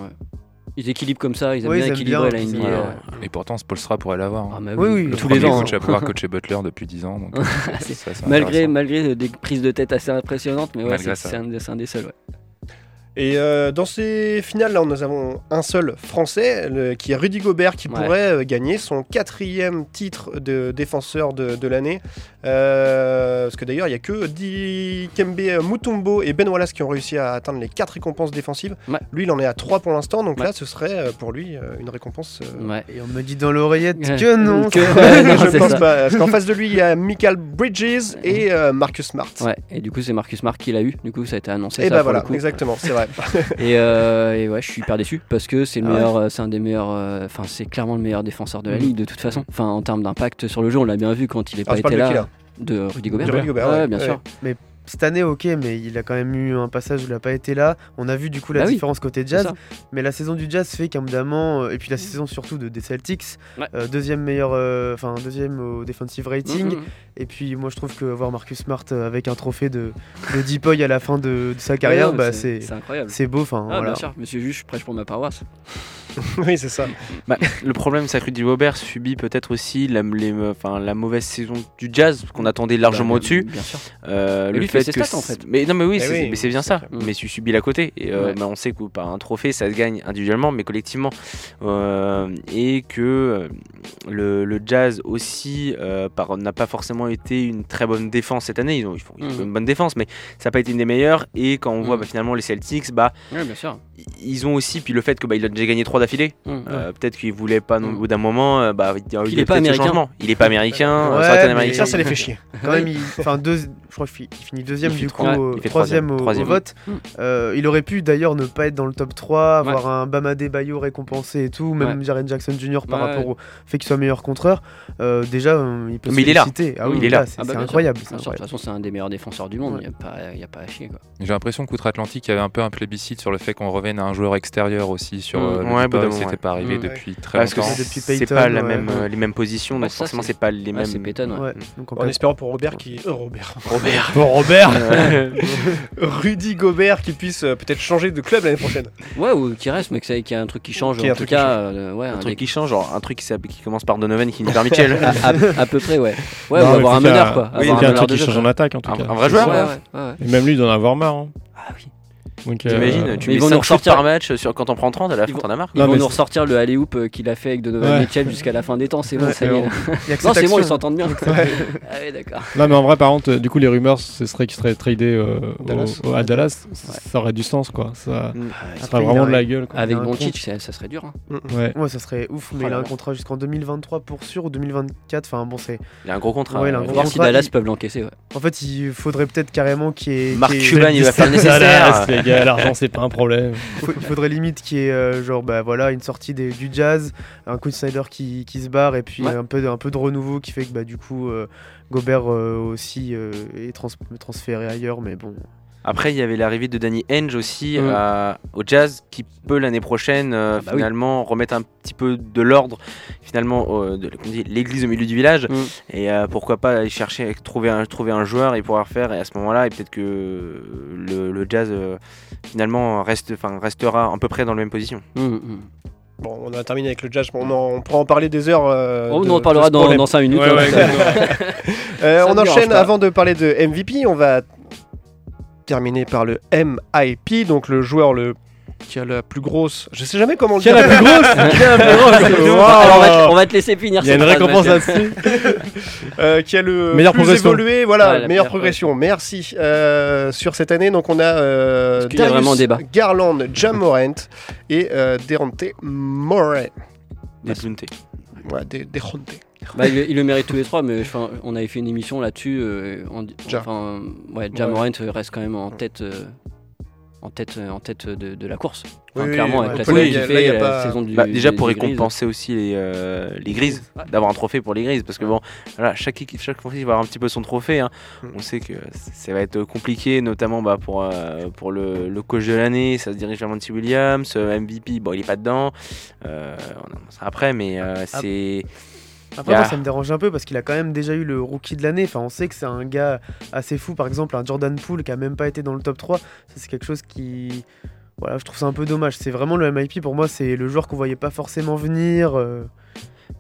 Ils équilibrent comme ça, ils aiment Ouais, bien ils aiment équilibrer bien, la NBA. Et pourtant, Spolstra pourrait l'avoir. Ah, mais Oui, oui, le tous les ans. coach à pouvoir coacher Butler depuis 10 ans. Donc, Malgré, malgré des prises de tête assez impressionnantes, mais ouais, c'est un, des- c'est un des seuls. Ouais. Et euh, dans ces finales, là, nous avons un seul Français, le- qui est Rudy Gobert, qui Ouais. pourrait euh, gagner son quatrième titre de défenseur de, de l'année. Euh, parce que d'ailleurs, il n'y a que Dikembe Mutombo et Ben Wallace qui ont réussi à atteindre les quatre récompenses défensives. Ouais. Lui, il en est à trois pour l'instant, donc Ouais. là, ce serait euh, pour lui euh, une récompense. euh, Ouais. Et on me dit dans l'oreillette que non. Que- non, je c'est pense ça. pas. Parce qu'en face de lui, il y a Michael Bridges et euh, Marcus Smart. Ouais, et du coup, c'est Marcus Smart qui l'a eu. Du coup, ça a été annoncé. Et ça, bah pour voilà, le coup. exactement, c'est vrai. Et, euh, et ouais, je suis hyper déçu parce que c'est le Ah meilleur, euh, c'est un des meilleurs, euh, enfin c'est clairement le meilleur défenseur de la Mhm. ligue de toute façon. Enfin en termes d'impact sur le jeu, on l'a bien vu quand il est Alors, pas été là. De Rudy Gobert. De Rudy Gobert, ouais, bien sûr. Cette année, ok, mais il a quand même eu un passage où il a pas été là. On a vu du coup la Bah oui, différence côté jazz. Mais la saison du Jazz fait qu'évidemment, et puis la saison surtout de, des Celtics, Ouais. euh, deuxième meilleur, euh, enfin deuxième au defensive rating. Mhm. Et puis moi je trouve que voir Marcus Smart euh, avec un trophée de, de Deepoy à la fin de, de sa carrière, Ouais, bah, c'est incroyable. c'est beau. Enfin Ah, voilà. bien sûr, monsieur juge, je prêche pour ma paroisse. oui, c'est ça. Bah, le problème, c'est que Rudy Gobert subit peut-être aussi la, les- enfin, la mauvaise saison du Jazz qu'on attendait largement Bah, au-dessus. Bien sûr. Euh, le fait fait ses que stats, en c'est- fait. mais non mais oui Eh c'est oui, mais c'est bien ça mais tu subis l'à côté et euh, Ouais. bah, on sait que par un trophée ça se gagne individuellement mais collectivement Euh, et que euh, le, le Jazz aussi euh, n'a pas forcément été une très bonne défense cette année ils ont, ils font, ils Mhm. une bonne défense mais ça n'a pas été une des meilleures et quand on voit Mhm. bah, finalement les Celtics bah Ouais, bien sûr. ils ont aussi puis le fait que bah, il a déjà gagné trois d'affilée. Mmh. Euh, Peut-être qu'il voulait pas, au bout d'un moment, bah, il Puis il est pas américain. Il est pas américain. Ça. Ça, les fait chier. Quand même, il, enfin, deux, je crois qu'il il finit deuxième Il du coup, il troisième, au, vote. Mm. Euh, il aurait pu d'ailleurs ne pas être dans le top 3, avoir un Bamade Bayo récompensé et tout, même Ouais. Jaren Jackson Jr. par Ouais. rapport au fait qu'il soit meilleur contreur. Euh, déjà, euh, il peut se Mais il est là. féliciter. Ah oui, Il est là. C'est Ah bah, sûr. incroyable. de toute façon, c'est un des meilleurs défenseurs du monde. Ouais. Il n'y a, pas- y a pas à chier. Quoi. J'ai l'impression qu'outre-Atlantique, il y avait un peu un plébiscite sur le fait qu'on revienne à un joueur extérieur aussi sur Mm. moment, C'était pas arrivé Mm. depuis très Parce que longtemps. c'est pas les mêmes positions, donc ça, forcément c'est- pas les Ouais, mêmes. c'est donc en espérant pour Robert qui. Robert. Robert. Rudy Gobert qui puisse euh, peut-être changer de club l'année prochaine. Ouais, ou qui reste, mais que c'est- qu'il y a un truc qui change. Qu'il y ait en un tout truc qui cas, euh, ouais, Un un truc des- qui change, genre un truc qui, s'appelle- qui commence par Donovan et qui finit par Mitchell. à, à- à peu près, ouais. Ouais, Non, ou mais avoir faut un qu'il y a- meneur, quoi. oui, Avoir Il y a un meneur truc de qui jeu, change en attaque en tout Un- cas. un vrai joueur, ouais, ouais. ouais, ouais. Et même lui, il doit en avoir marre. hein. Ah oui. Donc, euh, T'imagines, tu mais mets ils vont 5 nous ressortir- par match sur, quand on prend 30, à la fin Ils vont- t'en as marre. Ils vont nous ressortir le alley-oop euh, qu'il a fait avec Donovan Ouais. Mitchell jusqu'à la fin des temps. C'est bon, Ouais, ça y est. Non, c'est bon, ils s'entendent bien. ah d'accord. Non, mais en vrai, par contre, euh, du coup, les rumeurs, ce serait qu'il serait tradé euh, au- Dallas. au- à Dallas. Ça aurait du sens, quoi. Ça, Mm. il vraiment de la gueule. quoi. Avec un Doncic, ça, serait dur. hein. Ouais. Ouais, ça serait ouf, mais Oh il a un contrat jusqu'en 2023 pour sûr ou 2024. Enfin bon, c'est. Il a un gros contrat. Ouais, un euh, Voir si Dallas peuvent l'encaisser. En fait, il faudrait peut-être carrément qu'il y ait. Marc Cuban, il va faire nécessaire. L'argent, c'est pas un problème. faut- il faudrait limite qu'il y ait euh, genre bah voilà une sortie des- du jazz, un Quinn Snyder qui, qui se barre et puis Ouais. un peu un peu de renouveau qui fait que bah du coup euh, Gobert euh, aussi euh, est trans- transféré ailleurs, mais bon. Après, il y avait l'arrivée de Danny Henge aussi Mm. à- au Jazz, qui peut l'année prochaine euh, Ah bah oui. finalement remettre un petit peu de l'ordre, finalement, euh, de comment on dit, l'église au milieu du village. Mm. Et euh, pourquoi pas aller chercher, trouver un, trouver un joueur et pouvoir faire. Et à ce moment-là, et peut-être que le, le Jazz euh, finalement reste, enfin, restera à peu près dans la même position. Hum. Bon, on a terminé avec le jazz. On, en- on pourra en parler des heures. euh, Oh, de- on en parlera dans, dans 5 minutes. Ouais, hein. ouais. Euh, on enchaîne avant de parler de MVP. On va terminer par le MIP, donc le joueur le qui a la plus grosse. Je sais jamais comment le Qui a dire. la plus grosse Qui a la plus grosse Wow. Alors, on, va te, on va te laisser finir. Il y a une récompense là-dessus. Euh, qui a le Meilleure plus progression. évolué, voilà, Ouais, meilleure progression. Merci. Euh, sur cette année, donc on a euh, qu'il y a Darius vraiment débat Garland, Jam Morant et euh, Deronte Murray. Des Dunte. Ouais, des, des Ronte. Bah, il, il le mérite tous les trois, mais enfin, on avait fait une émission là-dessus. euh, Ja. enfin, ouais, reste quand même en tête, euh, en tête, en tête de, de la course. Enfin, Oui, oui, clairement, avec la saison là, la pas- du, Bah, déjà des- pour des récompenser aussi les, euh, les grises, d'avoir un trophée pour les grises, parce que bon, voilà, chaque équipe, chaque franchise va avoir un petit peu son trophée. hein. Mm. On sait que ça va être compliqué, notamment bah, pour, euh, pour le, le coach de l'année, ça se dirige vers Monty Williams, euh, MVP, bon il est pas dedans, euh, on en sera après, mais euh, c'est Après, ça me dérange un peu parce qu'il a quand même déjà eu le rookie de l'année. Enfin, on sait que c'est un gars assez fou. Par exemple, un Jordan Poole qui a même pas été dans le top 3. Ça, c'est quelque chose qui. Voilà, je trouve ça un peu dommage. C'est vraiment le MIP pour moi, c'est le joueur qu'on voyait pas forcément venir. euh.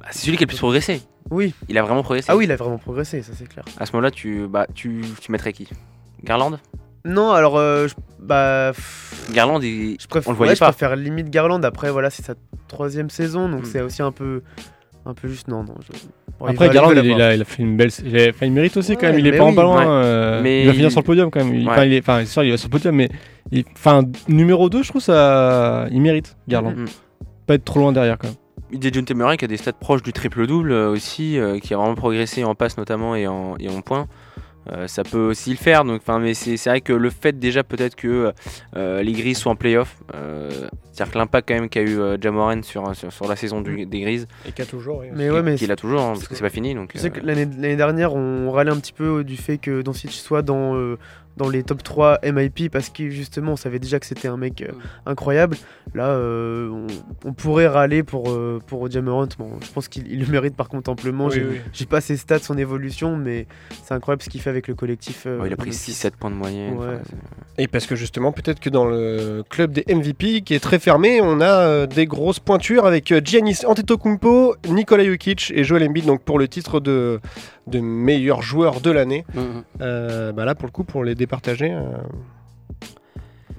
bah, c'est celui qui a le plus progressé. Oui. Il a vraiment progressé. Ah oui, il a vraiment progressé, ça c'est clair. À ce moment-là, tu, bah, tu, tu mettrais qui? Garland? Non, alors, euh, je- bah. pff, Garland, il- Je préfère, on le voyait ouais, je pas. préfère limite Garland. Après, voilà, c'est sa troisième saison, donc Mm. c'est aussi un peu, un peu juste. Non, non. je- Bon, Après, Garland, il, a, il a fait une belle. Il, a- enfin, il mérite aussi quand même. Il est pas en ballon. ouais. euh, Mais il va finir sur le podium quand même. Il- Ouais. Enfin, il est, enfin, c'est sûr, il va sur le podium, mais il- enfin, numéro 2, je trouve ça. Il mérite, Garland. Mm. Pas être trop loin derrière quand même. Dejounte Murray qui a des stats proches du triple-double euh, aussi, euh, qui a vraiment progressé en passe notamment et en, et en points. Euh, ça peut aussi le faire, donc, mais c'est c'est vrai que le fait déjà peut-être que euh, les Grises soient en playoff, euh, c'est-à-dire que l'impact quand même qu'a eu euh, Jamoran sur, sur, sur la saison du- des Grises, Et qui a toujours. oui. Mais ouais, mais qu'il a toujours, hein, parce que c'est pas fini. Donc, Je sais que l'année l'année dernière, on râlait un petit peu du fait que Doncic soit dans, euh, dans les top 3 MIP parce que justement, on savait déjà que c'était un mec euh, incroyable. Là, euh, on, on pourrait râler pour, euh, pour. Bon, je pense qu'il il le mérite par contre amplement. Oui, J'ai oui. pas ses stats, son évolution, mais c'est incroyable ce qu'il fait avec le collectif. euh, ouais, il a pris MIP. 6-7 points de moyenne. Ouais. enfin, c'est- Et parce que justement, peut-être que dans le club des MVP qui est très fermé, on a euh, des grosses pointures avec Giannis Antetokounmpo, Nikola Jokic et Joel Embiid donc pour le titre de, de meilleur joueur de l'année. Hum, hum. Euh, bah là, pour le coup, pour les départager. euh,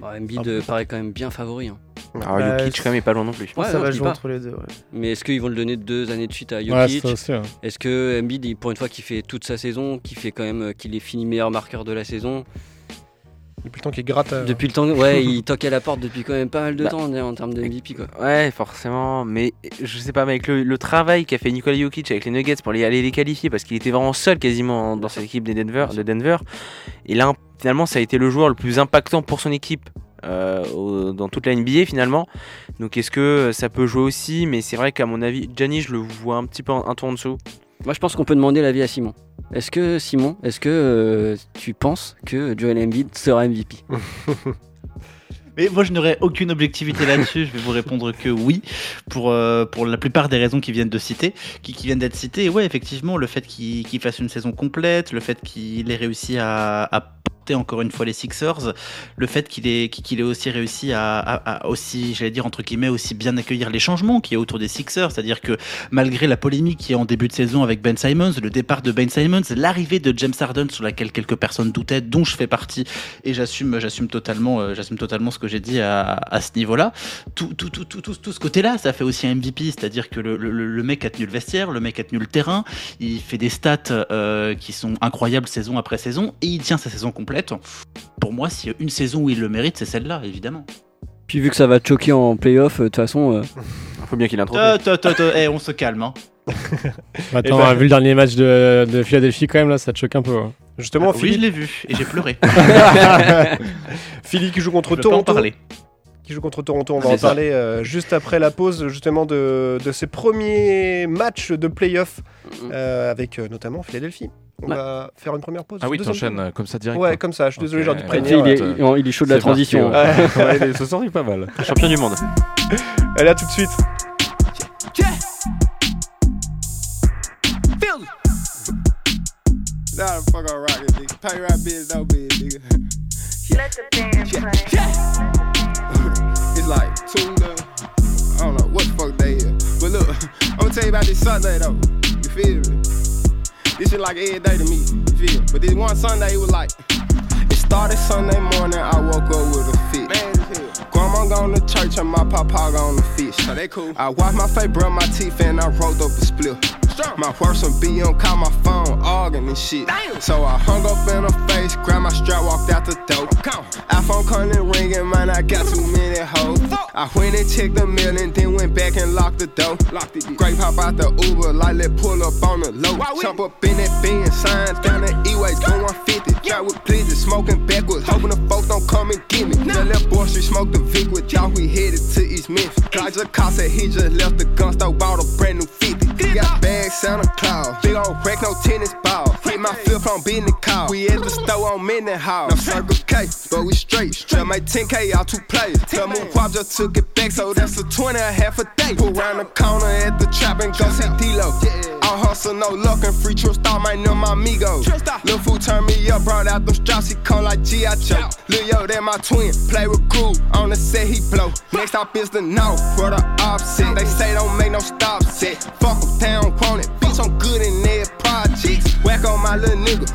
Bah, Embiid euh, paraît quand même bien favori. hein. Alors, Bah, Jokic quand même est pas loin non plus. Je pense Ouais, ça non, va jouer pas. entre les deux. ouais. Mais est-ce qu'ils vont le donner deux années de suite à Jokic hein. Est-ce que Embiid, pour une fois qu'il fait toute sa saison, qu'il fait quand même, euh, qu'il est fini meilleur marqueur de la saison Depuis le temps qu'il gratte. euh, Depuis le temps, ouais, il toque à la porte depuis quand même pas mal de Bah. temps en termes de MVP quoi. Ouais, forcément, mais je sais pas, mais avec le, le travail qu'a fait Nikola Jokic avec les Nuggets pour les, aller les qualifier, parce qu'il était vraiment seul quasiment dans cette équipe des Denver, de Denver, et là, finalement, ça a été le joueur le plus impactant pour son équipe. euh, au- dans toute la NBA finalement donc est-ce que ça peut jouer aussi? Mais c'est vrai qu'à mon avis Gianni je le vois un petit peu en- un tour en dessous Moi je pense qu'on peut demander l'avis à Simon. Est-ce que Simon, est-ce que euh, tu penses que Joel Embiid sera MVP Mais moi, je n'aurais aucune objectivité là-dessus. Je vais vous répondre que oui, pour, euh, pour la plupart des raisons qui viennent de citer, qui, qui viennent d'être citées. Et ouais, effectivement, le fait qu'il fasse une saison complète, le fait qu'il ait réussi à encore une fois les Sixers, le fait qu'il ait, qu'il ait aussi réussi à, aussi, j'allais dire entre guillemets, aussi bien accueillir les changements qui est autour des Sixers. C'est-à-dire que malgré la polémique qui est en début de saison avec Ben Simons, le départ de Ben Simons, l'arrivée de James Harden sur laquelle quelques personnes doutaient, dont je fais partie, et j'assume, j'assume totalement, euh, totalement ce que j'ai dit à, ce niveau-là. Tout, tout, tout, tout, tout, ce côté-là, ça fait aussi un MVP, c'est-à-dire que le mec a tenu le vestiaire, le mec a tenu le terrain, il fait des stats euh, qui sont incroyables saison après saison, et il tient sa saison complète. Pour moi, s'il y a une saison où il le mérite, c'est celle-là, évidemment. Puis vu que ça va choquer en playoff, euh, de toute façon. euh, faut bien qu'il ait ta, eh, on se calme. Hein. Attends, ben- vu le dernier match de, de Philadelphie, quand même, là, ça te choque un peu. hein. Justement, Ah oui, Philly, je l'ai vu, et j'ai pleuré. Philly qui joue contre Je peux en Toronto. Qui joue contre Toronto. On va en ça. parler euh, juste après la pause, justement, de, de ses premiers matchs de playoff euh, avec euh, notamment Philadelphie. On Ouais. va faire une première pause. Ah oui, t'enchaînes euh, comme ça direct. Ouais, quoi. comme ça. Je suis désolé, Ok. j'aurais dû prévenir. il, est, il- est chaud de la parti, transition. ouais. Ouais, il est- ce soir, il est pas mal. champion du monde Allez, à tout de suite. Feel it. Nah, the fuck I rock it, nigga. Pay right bitch, no bitch, nigga. Let the band play. It's like up. I don't know what the fuck they is. But look, I'm gonna tell you about this Sunday though. You feel me? This shit like every day to me. You feel me? But this one Sunday, it was like. It started Sunday morning, I woke up with a fit. Grandma gone to church and my papa gone to fish. So they cool. I washed my face, brush my teeth, and I rolled up a split. My worst one be on call my phone, arguing and shit. So I hung up in her face, grabbed my strap, walked out the door. iPhone calling ringing, man, I got too many hoes. I went and checked the mail and then went back and locked the door. Locked it. Grape hop out the Uber, like let pull up on the low. Jump up in that bin, signs down the E-ways, go 150. Got with blizzard, smoking backwards, hoping the folks don't come and get me. The left boy street smoked the Vic with y'all, we headed to East Memphis. Just said he just left the gun store, bought a brand new 50. Got bags, Santa Claus, big old wreck, no tennis ball. Hit my fifth on business call. We at the store on Mendenhall. No Circle K, but we straight. Just made 10K out two plays. Tell me Pop just took it back, so that's a 20 a half a day. Pull around the corner at the trap and go see D-Lo. All hustle, no luck, and free trip star, might know my amigos. Lil' fool turned me up, brought out them straps, he come like G.I. Joe. Lil' yo, that my twin, play with Groove, on the set he blow. Next stop is the north, for the opposite. They say don't make no stop set. Fuck 'em, they don't want it. Bitch, I'm good in their projects. Whack on my little nigga,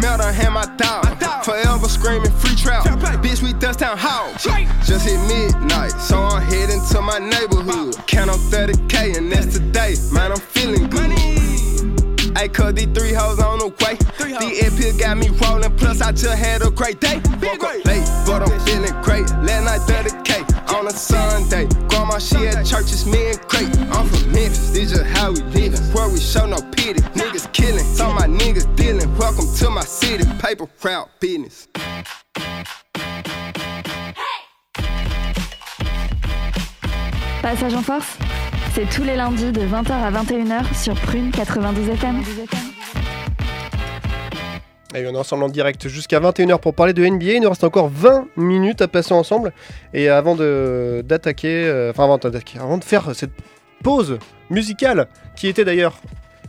melt her hand my dog. Forever screaming free trap. Bitch, we dust town hogs. Just hit midnight, so I'm heading to my neighborhood. Count on 30k, and that's today. Man, I'm. Hey, cuz these three hoes on the way. The AP got me rolling, plus I just had a great day. Woke up late, but I'm feeling great. Last night 30k on a Sunday. Grandma, she at church, it's me and Craig. I'm from Memphis, this just how we living. Where we show no pity. Niggas killing, some my niggas dealing. Welcome to my city, paper route business. Passage en force, c'est tous les lundis de 20h à 21h sur Prune 92 FM. Et on est ensemble en direct jusqu'à 21h pour parler de NBA. Il nous reste encore 20 minutes à passer ensemble. Et avant d'attaquer, euh, enfin avant avant de faire cette pause musicale, qui était d'ailleurs,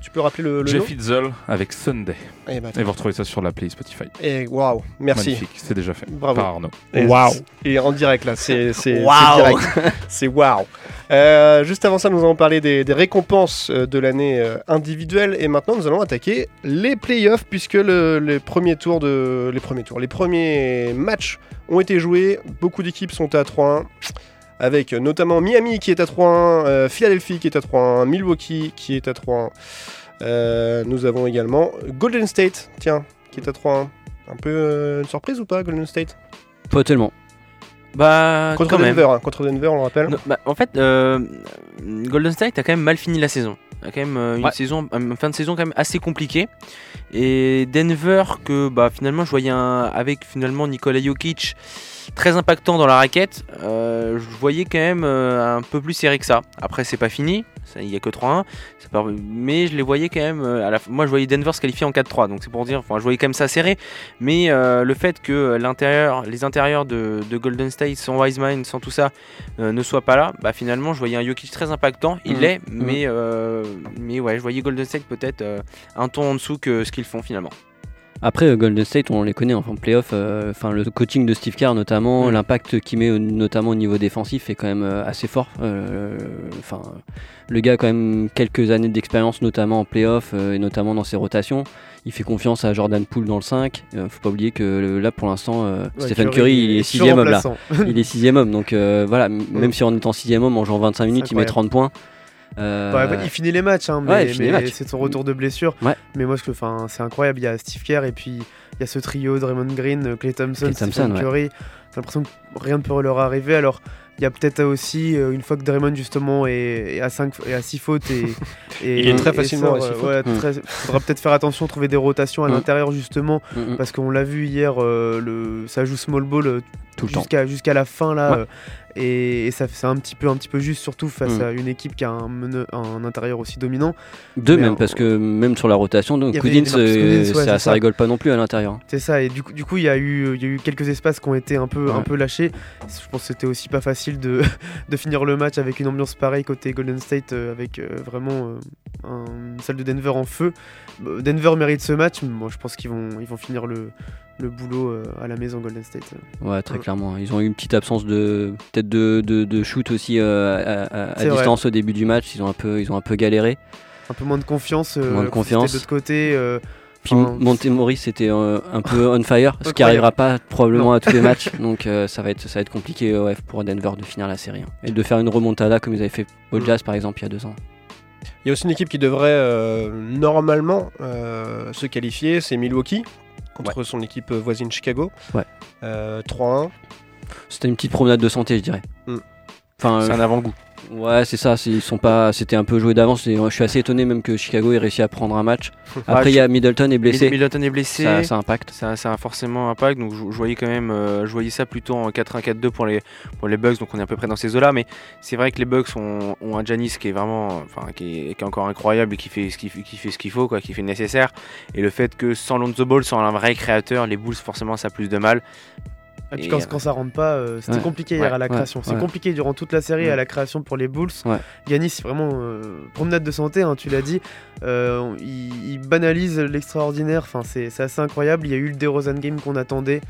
tu peux rappeler le, le Jeff nom avec Sunday. Eh ben, Et vous retrouvez ça sur l'appli Spotify. Et waouh, merci. Magnifique, c'est déjà fait. Bravo. Par Arnaud. Et, Waouh. Et en direct là, c'est c'est- Waouh. c'est direct. C'est waouh. Euh, juste avant ça, nous allons parler des, des récompenses euh, de l'année euh, individuelle et maintenant nous allons attaquer les playoffs puisque le- les premiers tours de les premiers tours, les premiers matchs ont été joués. Beaucoup d'équipes sont à 3-1 avec notamment Miami qui est à 3-1, euh, Philadelphie qui est à 3-1, Milwaukee qui est à 3-1. Euh, nous avons également Golden State, tiens, qui est à 3-1. Un peu euh, une surprise ou pas, Golden State? Pas tellement. Bah, Contre quand même. Denver, hein, contre Denver, on le rappelle. Non, bah, en fait, Golden State a quand même mal fini la saison. A quand même une Ouais. saison, une fin de saison quand même assez compliquée. Et Denver que bah finalement je voyais un, avec finalement Nikola Jokic très impactant dans la raquette. euh, je voyais quand même euh, un peu plus serré que ça. Après c'est pas fini, il y a que 3-1. c'est pas- mais je les voyais quand même. euh, à la, fin- moi je voyais Denver se qualifier en 4-3, donc c'est pour dire. Enfin je voyais quand même ça serré. Mais euh, le fait que l'intérieur, les intérieurs de, de Golden State sans Wiseman, sans tout ça, ne soient pas là, bah finalement je voyais un Jokic très impactant. Il Mhm. l'est, Mhm. mais mais ouais, je voyais Golden State peut-être un ton en dessous que ce qu'ils font finalement. Après, euh, Golden State, on les connaît en playoff. euh, Enfin, le coaching de Steve Kerr, notamment, Mm. l'impact qu'il met notamment au niveau défensif est quand même euh, assez fort. Enfin, le gars a quand même quelques années d'expérience, notamment en playoff et notamment dans ses rotations. Il fait confiance à Jordan Poole dans le 5. Euh, faut pas oublier que là, pour l'instant, Ouais, Stephen Curry, il est sixième homme là. Il est sixième homme, donc voilà. m- Même si en étant sixième homme, en jouant 25 minutes, il met incroyable. 30 points. Euh, Bah, il finit les matchs, hein, mais, ouais, c'est son retour de blessure. Ouais. Mais moi, je- c'est incroyable. Il y a Steve Kerr et puis il y a ce trio Draymond Green, Clay Thompson, Stephen Thompson, ouais. Curry. J'ai l'impression que rien ne peut leur arriver. Alors, il y a peut-être aussi, euh, une fois que Draymond justement est, est à 5 et à 6 fautes et, et- Il est très facilement euh, ouais, Mm. très- faudra peut-être faire attention, trouver des rotations à Mm. l'intérieur justement, mm, mm, parce qu'on l'a vu hier, euh, le, ça joue small ball euh, tout le temps. jusqu'à jusqu'à la fin là Ouais. euh, et, et ça c'est un petit peu un petit peu juste surtout face Mm. à une équipe qui a un, un intérieur aussi dominant Deux Mais même, en- parce que même sur la rotation, donc euh, ouais, ça, ça rigole pas non plus à l'intérieur. c'est ça et du coup du coup il y a eu il y a eu quelques espaces qui ont été un peu un peu lâchés je pense que c'était aussi pas facile de, de finir le match avec une ambiance pareille côté Golden State euh, avec euh, vraiment une salle de Denver en feu Euh, Denver mérite ce match mais moi je pense qu'ils vont ils vont finir le le boulot euh, à la maison Golden State Ouais, très Ouais. clairement. Ils ont eu une petite absence de peut-être de, de, de shoot aussi euh, à, à- à C'est vrai. distance au début du match. Ils ont un peu, ils ont un peu galéré. un peu moins de confiance Moins de confiance. de l'autre côté euh, Puis enfin, Montemori c'était euh, un peu on fire, ce qui Incroyable. arrivera pas probablement Non. à tous les matchs. Donc euh, ça va être, ça va être compliqué ouais, pour Denver de finir la série hein. et de faire une remontada comme ils avaient fait au. Jazz par exemple il y a deux ans. Il y a aussi une équipe qui devrait euh, normalement euh, se qualifier, c'est Milwaukee contre son équipe voisine Chicago. Ouais. Euh, 3-1. C'était une petite promenade de santé, je dirais. Mm. Enfin, C'est euh, un avant-goût. Ouais, c'est ça. Ils sont pas. C'était un peu joué d'avance. Je suis assez étonné même que Chicago ait réussi à prendre un match. Après, il y a Middleton est blessé. Middleton est blessé. Ça, ça impacte. Ça, ça a forcément un impact, donc je, je voyais quand même, euh, je voyais ça plutôt en 4-1-4-2 pour les, pour les Bucks, donc on est à peu près dans ces eaux-là, mais c'est vrai que les Bucks ont, ont un Janis qui est vraiment, enfin, qui est, qui est encore incroyable et qui fait ce qui fait ce qu'il faut, quoi, qui fait le nécessaire, et le fait que sans Lonzo Ball, sans un vrai créateur, les Bulls forcément ça a plus de mal. Et puis quand, euh, quand ça rentre pas, euh, c'était Ouais. compliqué hier Ouais, à la ouais, création. C'est ouais. compliqué durant toute la série Ouais. à la création pour les Bulls. Ouais. Yanis, c'est vraiment euh, promenade de santé, hein, tu l'as dit. Euh, il, il banalise l'extraordinaire. Enfin, c'est assez incroyable. Il y a eu le DeRozan game qu'on attendait.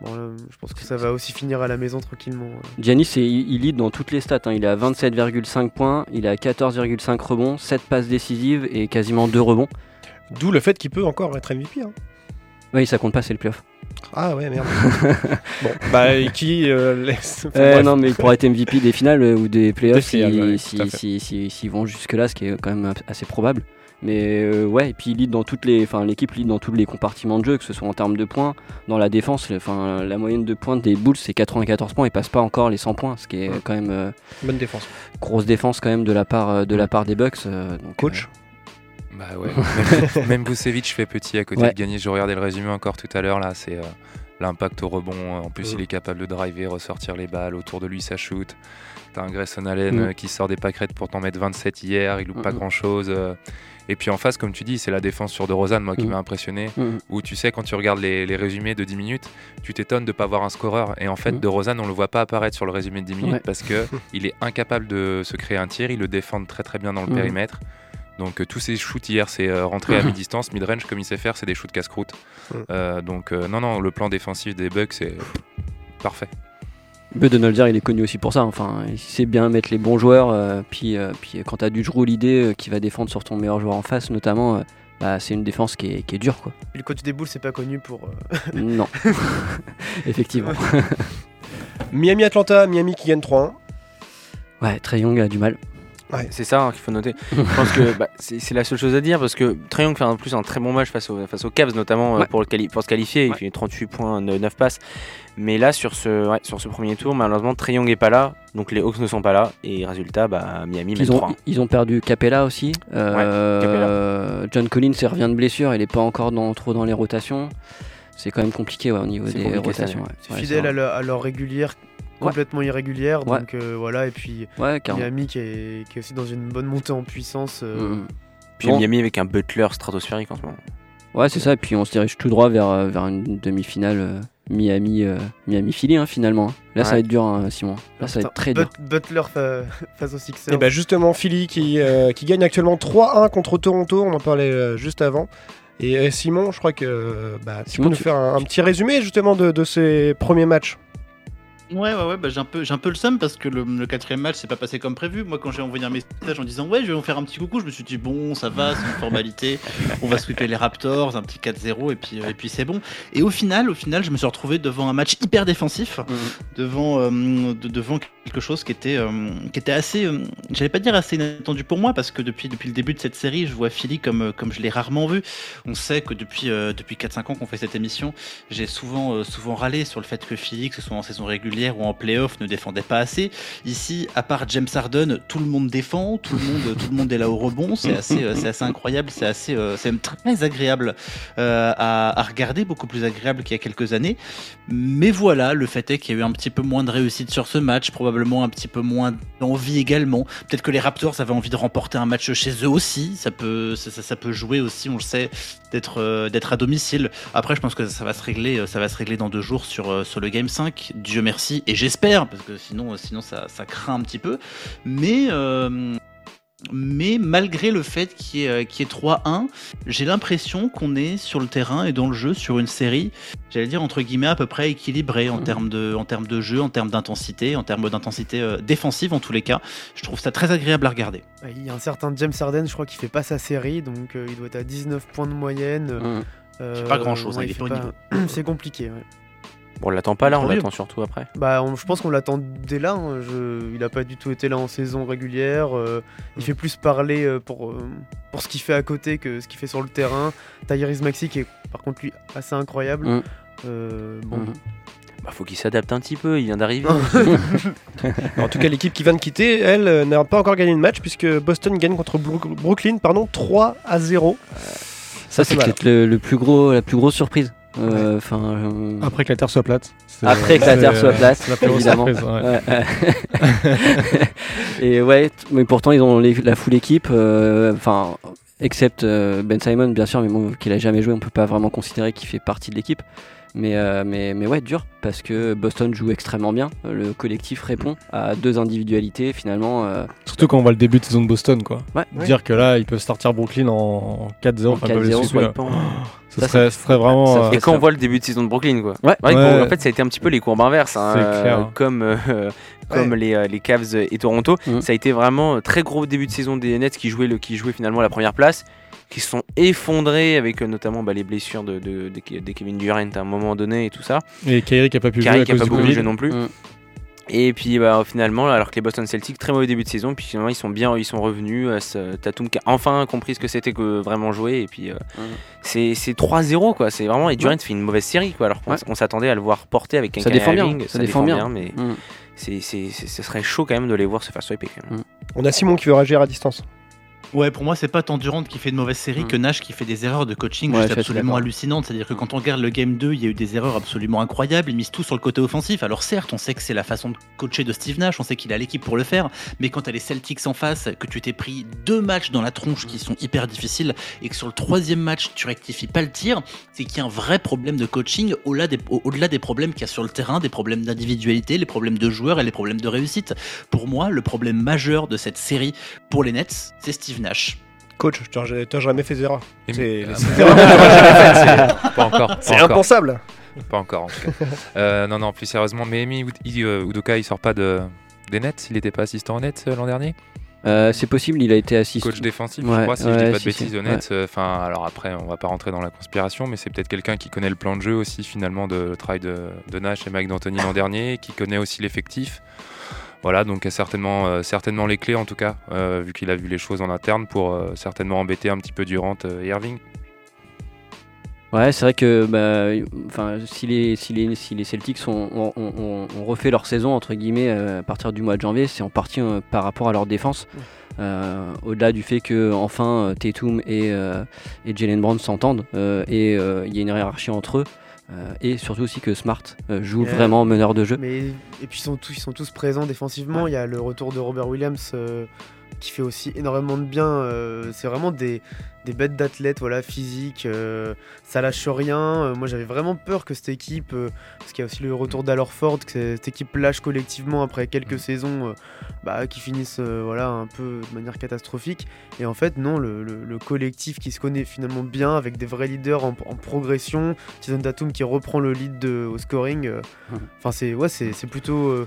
Bon, là, je pense que ça va aussi finir à la maison tranquillement. Giannis, il, il lead dans toutes les stats. hein. Il est à 27,5 points, il est à 14,5 rebonds, 7 passes décisives et quasiment 2 rebonds. D'où le fait qu'il peut encore être MVP. hein. Oui, ça compte pas, c'est le playoff. Ah ouais, merde. bon, bah, qui euh, laisse. enfin, Euh, non, mais pour être MVP des finales euh, ou des playoffs, si- si- si- si- s'ils vont jusque-là, ce qui est quand même assez probable. Mais euh, ouais, et puis il lead dans toutes les, enfin l'équipe lead dans tous les compartiments de jeu, que ce soit en termes de points, dans la défense. Enfin, la moyenne de points des Bulls c'est 94 points, ils passent pas encore les 100 points, ce qui est quand même Bonne défense. grosse défense quand même de la part de la part des Bucks. donc, Coach Bah ouais. Même, Vucevic fait petit à côté Ouais. de gagner. Je regardais le résumé encore tout à l'heure là. C'est euh, l'impact au rebond. En plus, Mm. il est capable de driver, ressortir les balles. Autour de lui, ça shoot. T'as un Grayson Allen Mm. euh, qui sort des pâquerettes pour t'en mettre 27 hier. Il loupe pas grand chose. Et puis en face, comme tu dis, c'est la défense sur DeRozan, moi, qui Mm. m'a impressionné. Où tu sais, quand tu regardes les, les résumés de 10 minutes, tu t'étonnes de pas voir un scoreur. Et en fait, Mm. DeRozan, on le voit pas apparaître sur le résumé de 10 minutes Ouais. parce que il est incapable de se créer un tir. Il le défend très très bien dans le périmètre. Donc euh, tous ses shoots hier, c'est euh, rentrer à mi-distance, mid-range comme il sait faire, c'est des shoots casse-croûte. Euh, donc euh, non, non, le plan défensif des Bucks, c'est parfait. Budenholzer, il est connu aussi pour ça. Enfin, il sait bien mettre les bons joueurs. euh, puis, euh, puis quand t'as du Drew l'idée qui va défendre sur ton meilleur joueur en face, notamment, euh, bah, c'est une défense qui est, qui est dure, quoi. Puis le coach des Bulls, c'est pas connu pour. euh, non, effectivement. Miami-Atlanta, Miami qui gagne 3-1. Ouais, Trey Young a du mal. C'est ça hein, qu'il faut noter. Je pense que bah, c'est c'est la seule chose à dire parce que Trae Young fait en plus un très bon match face, au, face aux Cavs, notamment euh, Ouais. pour, le quali- pour se qualifier. Il fait 38 points, 9 passes. Mais là, sur ce, ouais, sur ce premier tour, malheureusement, Trae Young est pas là. Donc les Hawks ne sont pas là. Et résultat, bah, Miami Ils ont, 3. ils ont perdu Capella aussi. Euh, John Collins revient de blessure, il est pas encore dans, trop dans les rotations. C'est quand même compliqué ouais, au niveau C'est des rotations. C'est Ouais, fidèle c'est à leur, à leur régulière, complètement irrégulière. Ouais. Donc euh, voilà, et puis. Ouais. Miami qui est, qui est aussi dans une bonne montée en puissance. euh, Mm. Puis Bon. Miami avec un Butler stratosphérique en ce moment. Ouais, c'est ça. Et puis on se dirige tout droit vers, euh, vers une demi-finale euh, Miami, euh, Miami Philly hein, finalement. Là, ça va être dur, hein, Simon. Là, ça va être très dur. But- Butler fa- face aux Sixers. Et bah justement, Philly qui, euh, qui gagne actuellement 3-1 contre Toronto, on en parlait euh, juste avant. Et euh, Simon, je crois que bah, tu Simon, peux nous tu- faire un, un petit résumé justement de, de ces premiers matchs? Ouais, ouais, ouais, bah, j'ai un peu, j'ai un peu le seum parce que le, le quatrième match s'est pas passé comme prévu. Moi, quand j'ai envoyé un message en disant ouais, je vais vous faire un petit coucou, je me suis dit bon, ça va, c'est une formalité. On va sweeper les Raptors, un petit 4-0 et puis, euh, et puis c'est bon. Et au final, au final, je me suis retrouvé devant un match hyper défensif, devant, euh, de- devant quelque chose qui était, euh, qui était assez, euh, j'allais pas dire assez inattendu pour moi parce que depuis, depuis le début de cette série, je vois Philly comme, comme je l'ai rarement vu. On sait que depuis, depuis 4-5 ans qu'on fait cette émission, j'ai souvent, souvent râlé sur le fait que Philly, que ce soit en saison régulière ou en playoff, ne défendait pas assez. Ici, à part James Harden, tout le monde défend, tout le monde, tout le monde est là au rebond. C'est assez, euh, c'est assez incroyable, c'est assez, euh, c'est même très agréable euh, à, regarder, beaucoup plus agréable qu'il y a quelques années. Mais voilà, le fait est qu'il y a eu un petit peu moins de réussite sur ce match, probablement un petit peu moins d'envie également. Peut-être que les Raptors avaient envie de remporter un match chez eux aussi. Ça peut, ça peut jouer aussi, on le sait, d'être euh, d'être à domicile. Après, je pense que ça va se régler, euh, ça va se régler dans deux jours sur, euh, sur le Game 5. Dieu merci, et j'espère, parce que sinon, sinon ça, ça craint un petit peu. Mais mais malgré le fait qu'il y ait, euh, qu'il y ait 3-1, j'ai l'impression qu'on est sur le terrain et dans le jeu sur une série, j'allais dire entre guillemets à peu près équilibrée en termes de, en termes de jeu, en termes d'intensité, en termes d'intensité euh, défensive en tous les cas. Je trouve ça très agréable à regarder. Il y a un certain James Harden, je crois qu'il fait pas sa série, donc euh, il doit être à 19 points de moyenne. Mm. Euh, C'est pas grand-chose, hein, il est pas. C'est compliqué, ouais. Bon, on l'attend pas là, on l'attend surtout après. Bah, on- je pense qu'on l'attend dès là. hein. Je- il a pas du tout été là en saison régulière. euh, il fait plus parler euh, pour, euh, pour ce qu'il fait à côté que ce qu'il fait sur le terrain. Tyrese Maxi qui est par contre lui assez incroyable. Mm. Euh, bon. Mhm. Bah, faut qu'il s'adapte un petit peu, il vient d'arriver. En tout cas, l'équipe qui vient de quitter, elle, n'a pas encore gagné de match puisque Boston gagne contre Brook- Brooklyn pardon, 3 à 0. Ça, c'est peut-être le, le plus gros, la plus grosse surprise. Euh, euh, Après que la Terre soit plate. Après que la Terre soit plate, évidemment. surprise, ouais. Et ouais, mais pourtant ils ont les- la full équipe. euh, Enfin, except euh, Ben Simon, bien sûr, mais bon, qu'il a jamais joué, on peut pas vraiment considérer qu'il fait partie de l'équipe. Mais, euh, mais, mais ouais, dur, parce que Boston joue extrêmement bien. Le collectif répond à deux individualités, finalement. euh, Surtout quand on voit le début de saison de Boston, quoi. Ouais. Dire que là, ils peuvent sortir Brooklyn en 4-0, En enfin, ils peuvent les 4-0, sweeper. swipant. Ce Ça, serait, ce serait vraiment. ça euh, Et quand on voit le début de saison de Brooklyn, quoi. Ouais. Ouais, Ouais. En fait, ça a été un petit peu les courbes inverses, hein, C'est euh, clair. comme, euh, comme les, euh, les Cavs et Toronto. Mhm. Ça a été vraiment un très gros début de saison des Nets qui jouaient, le, qui jouaient finalement la première place, qui se sont effondrés avec euh, notamment bah, les blessures de, de, de- de Kevin Durant à un moment donné et tout ça. Et Kyrie qui a pas pu Kyrie jouer à qui a cause pas Covid. joué non plus. Mm. Et puis bah, finalement, alors que les Boston Celtics, très mauvais début de saison, puis finalement ils sont bien, ils sont revenus. euh, Tatum qui a enfin compris ce que c'était que vraiment jouer. Et puis euh, Mm. c'est c'est 3-0 quoi. C'est vraiment et Durant fait une mauvaise série quoi. Alors qu'on Ouais. s'attendait à le voir porter avec un Ça défend bien, ça défend bien. mais Mm. c'est ce serait chaud quand même de les voir se faire swiper. Quand même. On a Simon qui veut réagir à distance. Ouais, pour moi, c'est pas tant Durant qui fait de mauvaises séries Mm. que Nash qui fait des erreurs de coaching Ouais, juste absolument hallucinantes. C'est-à-dire que quand on regarde le game 2, il y a eu des erreurs absolument incroyables. Ils misent tout sur le côté offensif. Alors certes, on sait que c'est la façon de coacher de Steve Nash, on sait qu'il a l'équipe pour le faire, mais quand t'as les Celtics en face, que tu t'es pris deux matchs dans la tronche qui sont hyper difficiles et que sur le troisième match, tu rectifies pas le tir, c'est qu'il y a un vrai problème de coaching au-delà des, au- des problèmes qu'il y a sur le terrain, des problèmes d'individualité, les problèmes de joueurs et les problèmes de réussite. Pour moi, le problème majeur de cette série pour les Nets, c'est Steve Nash. Coach, tu n'as tu n'as jamais fait C'est Ah, c'est Pas encore. C'est impensable. Pas encore en tout cas. Euh, non, non, plus sérieusement, mais Emi Ud- I- euh, Udoka, il sort pas de, des nets? Il n'était pas assistant en net euh, l'an dernier? Euh, c'est possible, il a été assistant. Coach défensif, je Ouais, crois, si je ouais, dis pas de si, bêtises honnêtes. euh, Enfin, alors après, on va pas rentrer dans la conspiration, mais c'est peut-être quelqu'un qui connaît le plan de jeu aussi, finalement, de le travail de, de Nash et Mike D'Antoni l'an dernier, qui connaît aussi l'effectif. Voilà, donc a certainement, euh, certainement les clés en tout cas, euh, vu qu'il a vu les choses en interne pour euh, certainement embêter un petit peu Durant euh, et Irving. Ouais, c'est vrai que bah, enfin, si, les, si, les, si les Celtics ont, ont- ont- ont refait leur saison entre guillemets euh, à partir du mois de janvier, c'est en partie euh, par rapport à leur défense. Euh, Au-delà du fait que enfin Tatum et, euh, et Jalen Brown s'entendent euh, et euh, il y a une hiérarchie entre eux. Euh, et surtout aussi que Smart euh, joue vraiment meneur de jeu. Mais, et puis ils sont, tous, ils sont tous présents défensivement. Il y a le retour de Robert Williams euh, qui fait aussi énormément de bien. c'est vraiment des, des bêtes d'athlètes voilà, physiques. euh, ça lâche rien. Euh, moi j'avais vraiment peur que cette équipe, euh, parce qu'il y a aussi le retour d'Alorford, que cette équipe lâche collectivement après quelques saisons euh, bah, qui finissent voilà, un peu de manière catastrophique. Et en fait, non, le, le- le collectif qui se connaît finalement bien avec des vrais leaders en, en progression. Jason Tatum qui reprend le lead de, au scoring. euh, Enfin, c'est ouais, c'est plutôt,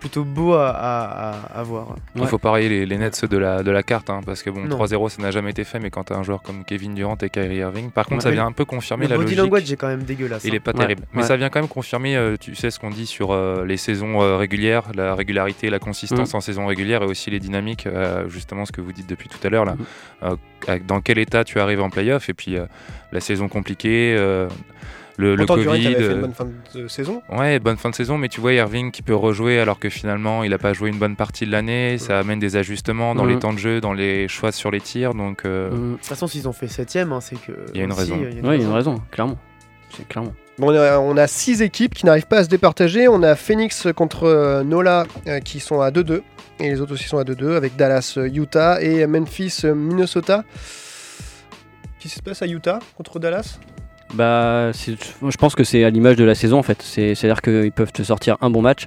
plutôt beau à, à, à- à voir. Il faut parier les, les Nets de la, de la carte, hein, parce que bon, Non. 3-0 ça n'a jamais été fait, mais quand tu as un joueur comme Kevin Durant et Kyrie Irving, par contre Ouais. ça vient un peu confirmer le la body logique. language est quand même dégueulasse, Il hein. est pas Ouais. terrible. Mais Ouais. ça vient quand même confirmer, euh, tu sais, ce qu'on dit sur euh, les saisons euh, régulières, la régularité, la consistance Mm. en saison régulière et aussi les dynamiques, euh, justement ce que vous dites depuis tout à l'heure là. Mm. Euh, dans quel état tu arrives en playoff et puis euh, la saison compliquée, euh, le, le Covid. avait fait une euh, bonne fin de saison. Ouais, bonne fin de saison, mais tu vois Irving qui peut rejouer alors que finalement il n'a pas joué une bonne partie de l'année. Ça amène des ajustements dans les temps de jeu, dans les choix sur les tirs. Donc, euh, De toute façon, s'ils ont fait 7ème, c'est que. Il y a une aussi, raison. Ouais, il y a une raison, clairement. C'est clairement. Bon, on, a, on a six équipes qui n'arrivent pas à se départager. On a Phoenix contre euh, Nola euh, qui sont à 2-2. Et les autres aussi sont à 2-2 avec Dallas, Utah et Memphis, Minnesota. Qu'est-ce qui se passe à Utah contre Dallas? Bah, je pense que c'est à l'image de la saison en fait. C'est- C'est-à-dire qu'ils peuvent te sortir un bon match,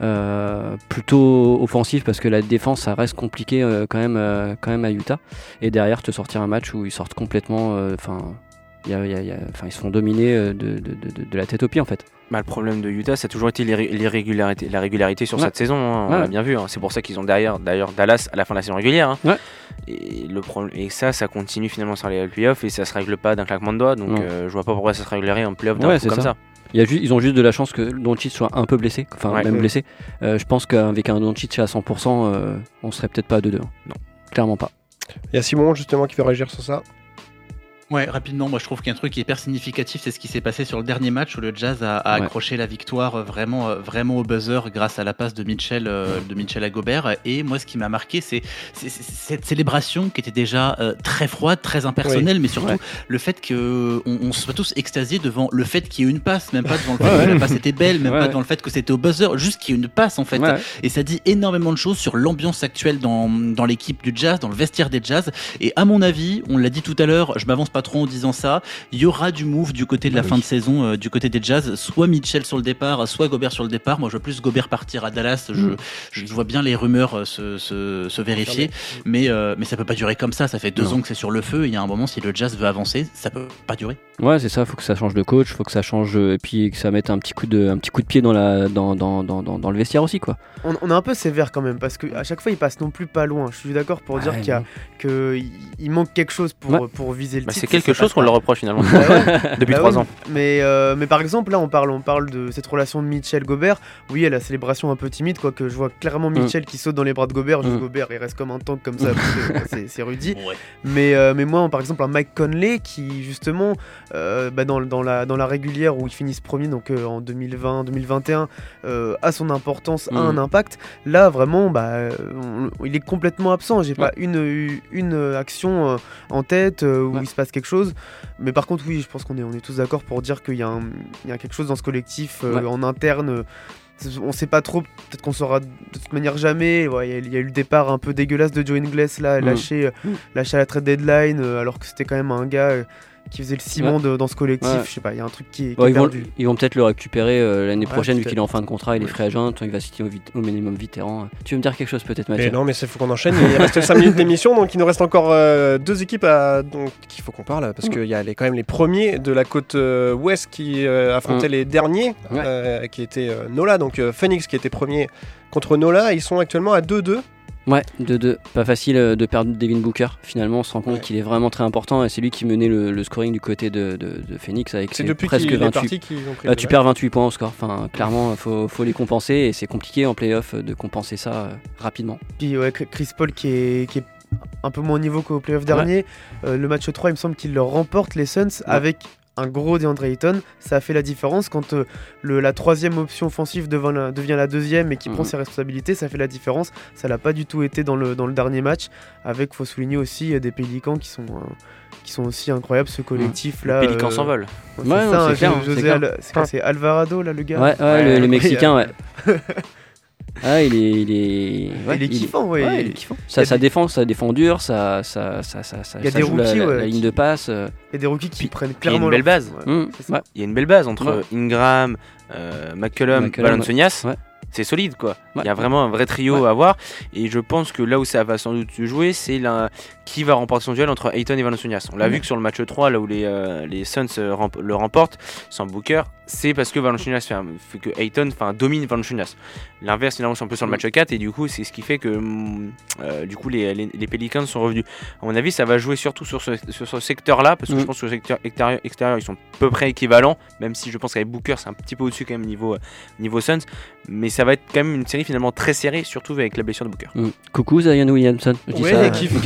euh, plutôt offensif parce que la défense ça reste compliqué euh, quand, même, euh, quand même à Utah. Et derrière te sortir un match où ils sortent complètement. euh, Enfin, y a- il y a- il y a- enfin, ils se font dominer euh, de, de- de- de la tête aux pieds en fait. Bah, le problème de Utah, ça a toujours été l'irré- l'irrégularité, la régularité sur Ouais. cette saison. hein, on l'a bien vu. hein. C'est pour ça qu'ils ont derrière, d'ailleurs, Dallas à la fin de la saison régulière. hein. Ouais. Et, le problème, et ça, ça continue finalement sur les playoffs et ça se règle pas d'un claquement de doigts. Donc, euh, je vois pas pourquoi ça se réglerait en playoff d'un Ouais, coup comme ça. ça. Il y a ju- ils ont juste de la chance que Doncic soit un peu blessé, enfin Ouais. même Ouais. blessé. Euh, je pense qu'avec un Doncic à 100%, euh, on serait peut-être pas à 2-2. Non. Clairement pas. Il y a Simon justement qui veut réagir sur ça. Ouais, rapidement, moi je trouve qu'il y a un truc qui est hyper significatif, c'est ce qui s'est passé sur le dernier match où le Jazz a, a Ouais. accroché la victoire euh, vraiment, euh, vraiment au buzzer grâce à la passe de Mitchell, euh, de Mitchell à Gobert. Et moi, ce qui m'a marqué, c'est cette célébration qui était déjà euh, très froide, très impersonnelle, Oui. mais surtout Ouais. le fait qu'on on soit tous extasiés devant le fait qu'il y ait une passe, même pas devant le fait Ouais, que la passe était belle, même pas devant le fait que c'était au buzzer, juste qu'il y ait une passe en fait. Et ça dit énormément de choses sur l'ambiance actuelle dans, dans l'équipe du Jazz, dans le vestiaire des Jazz. Et à mon avis, on l'a dit tout à l'heure, je m'avance pas trop en disant ça, il y aura du move du côté de la Ah oui. fin de saison, euh, du côté des Jazz, soit Mitchell sur le départ, soit Gobert sur le départ. Moi, je vois plus Gobert partir à Dallas. Je, Mm. je vois bien les rumeurs euh, se, se, se vérifier, mais, euh, mais ça peut pas durer comme ça. Ça fait deux Non. ans que c'est sur le feu. et Il y a un moment, si le Jazz veut avancer, ça peut pas durer. Ouais, c'est ça, faut que ça change de coach, faut que ça change euh, et puis que ça mette un petit coup de, un petit coup de pied dans, la, dans, dans, dans, dans, dans le vestiaire aussi quoi. On, on est un peu sévère quand même parce que à chaque fois il passe non plus pas loin. Je suis d'accord pour dire Ouais, qu'il il manque quelque chose pour, Ouais. pour viser le Bah, titre. Quelque chose qu'on pas. leur reproche finalement. Bah ouais. Depuis Bah trois oui. ans. Mais, euh, mais par exemple, là, on parle, on parle de cette relation de Mitchell Gobert. Oui, elle a la célébration un peu timide, quoique je vois clairement Mm. Mitchell qui saute dans les bras de Gobert. Juste Mm. Gobert, il reste comme un tank comme ça, parce que, bah, c'est- Rudy. Mais, euh, mais moi, par exemple, un Mike Conley qui, justement, euh, bah, dans, dans, la, dans la régulière où ils finissent premier, donc euh, en 2020-2021, euh, a son importance, a un Mhm. impact. Là, vraiment, bah, on- il est complètement absent. J'ai pas Ouais. une, une action euh, en tête euh, où Ouais. il se passe quelque chose. Mais par contre, oui, je pense qu'on est, on est tous d'accord pour dire qu'il y, y a quelque chose dans ce collectif euh, Ouais. en interne. euh, on sait pas trop, peut-être qu'on saura de toute manière jamais. Ouais, Il y, a- il y a eu le départ un peu dégueulasse de Joe Ingles là, Mm. lâché, euh, Mm. lâché à la trade deadline, euh, alors que c'était quand même un gars euh, qui faisait le ciment Ouais. de- dans ce collectif. Ouais. Je sais pas, il y a un truc qui est, qui Bon, est ils, vont, perdu. ils vont peut-être le récupérer euh, l'année Ouais, prochaine vu qu'il est en fin de contrat, il est free agent, il va citer au, minimum vétéran. Tu veux me dire quelque chose peut-être Et Mathieu non, mais il faut qu'on enchaîne. Il reste 5 minutes d'émission, donc il nous reste encore euh, deux équipes à, donc, qu'il faut qu'on parle, parce Mm. qu'il y a les, quand même les premiers de la côte euh, ouest qui euh, affrontaient Mm. les derniers, Ouais. euh, qui étaient euh, Nola, donc euh, Phoenix qui était premier contre Nola. Ils sont actuellement à 2-2. Ouais, 2-2. Pas facile euh, de perdre Devin Booker. Finalement, on se rend compte Ouais. qu'il est vraiment très important et c'est lui qui menait le, le scoring du côté de, de- de Phoenix avec ses depuis presque qu'il est 28. parti qu'ils ont pris le tu perds 28 points au score. Enfin, clairement, il faut, faut les compenser et c'est compliqué en playoff de compenser ça euh, rapidement. Puis ouais, Chris- Paul qui est, qui est un peu moins au niveau qu'au playoff dernier. Euh, le match 3, il me semble qu'il le remporte les Suns avec un gros DeAndre Ayton. Ça a fait la différence quand euh, le- la troisième option offensive devant la- devient la deuxième et qui prend Mhm. ses responsabilités. Ça fait la différence. Ça l'a pas du tout été dans le, dans le dernier match. Avec, faut souligner aussi, euh, des Pélicans qui sont. euh, qui sont aussi incroyables, ce collectif là. Pélican euh, s'envole. ouais, Ouais, c'est Alvarado là le gars? Ouais, ouais, le. Mexicain, ouais. ah, il est. Il est, ouais, il est kiffant, ouais. ouais, il est kiffant. Ça, Il y a ça des- défend, ça défend dur, ça, ça, ça, ça, ça, Il y a ça des joue la- rookies, la, ouais, la ligne qui- de passe. euh. Il y a des rookies qui prennent il y a clairement une belle base. Ouais, Mmh, ouais. Il y a une belle base entre Ouais. Ingram, euh, Valanciunas. ouais. C'est solide quoi. Ouais. Il y a vraiment un vrai trio Ouais. à voir et je pense que là où ça va sans doute se jouer, c'est la- qui va remporter son duel entre Ayton et Valanciunas. On l'a Ouais. vu que sur le match 3 là où les, euh, les Suns euh, le remportent sans Booker, c'est parce que Valanciunas fait, un- fait que Ayton enfin domine Valanciunas. L'inverse finalement c'est un peu sur le Mm. match 4 et du coup c'est ce qui fait que hum, euh, du coup les, les, les Pelicans sont revenus. À mon avis ça va jouer surtout sur ce, sur ce secteur là parce que Mm. je pense que le secteur extérieur, extérieur, ils sont à peu près équivalents même si je pense qu'avec Booker c'est un petit peu au-dessus quand même niveau, euh, niveau Suns mais ça va être quand même une série finalement très serrée surtout avec la blessure de Booker. Mm. Coucou Zion Williamson. Je dis Ouais, ça, et qui, fait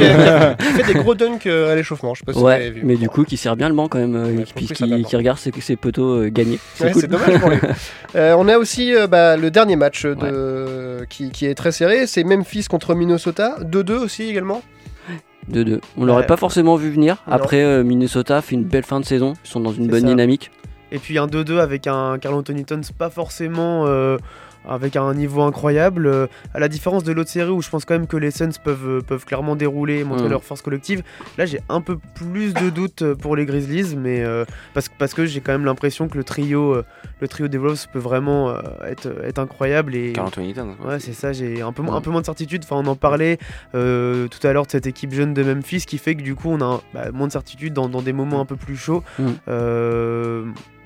des gros dunks euh, à l'échauffement, je sais pas si vous avez Ouais, vu. mais du coup, qui sert bien le banc quand même, euh, Ouais, va qui, qui regarde ses, ses poteaux euh, gagner. C'est Ouais, cool. dommage pour lui. Euh, on a aussi euh, bah, le dernier match de... qui, qui est très serré, c'est Memphis contre Minnesota, 2-2 aussi également. 2-2. On l'aurait Ouais. pas forcément vu venir. Non. Après, euh, Minnesota fait une belle fin de saison. Ils sont dans une bonne ça. dynamique. Et puis un 2-2 avec un Carl Anthony Towns pas forcément euh, avec un niveau incroyable. euh, à la différence de l'autre série où je pense quand même que les Suns peuvent, euh, peuvent clairement dérouler et montrer Mm. leur force collective. Là j'ai un peu plus de doutes euh, pour les Grizzlies, mais euh, parce, parce que j'ai quand même l'impression que le trio, le trio des Wolves peut vraiment être, être incroyable. Et, Carl Anthony Towns. Ouais, c'est ça, j'ai un peu, un peu moins de certitude. Enfin, on en parlait tout à l'heure de cette équipe jeune de Memphis qui fait que du coup, on a bah, moins de certitude dans, dans des moments un peu plus chauds. Mm.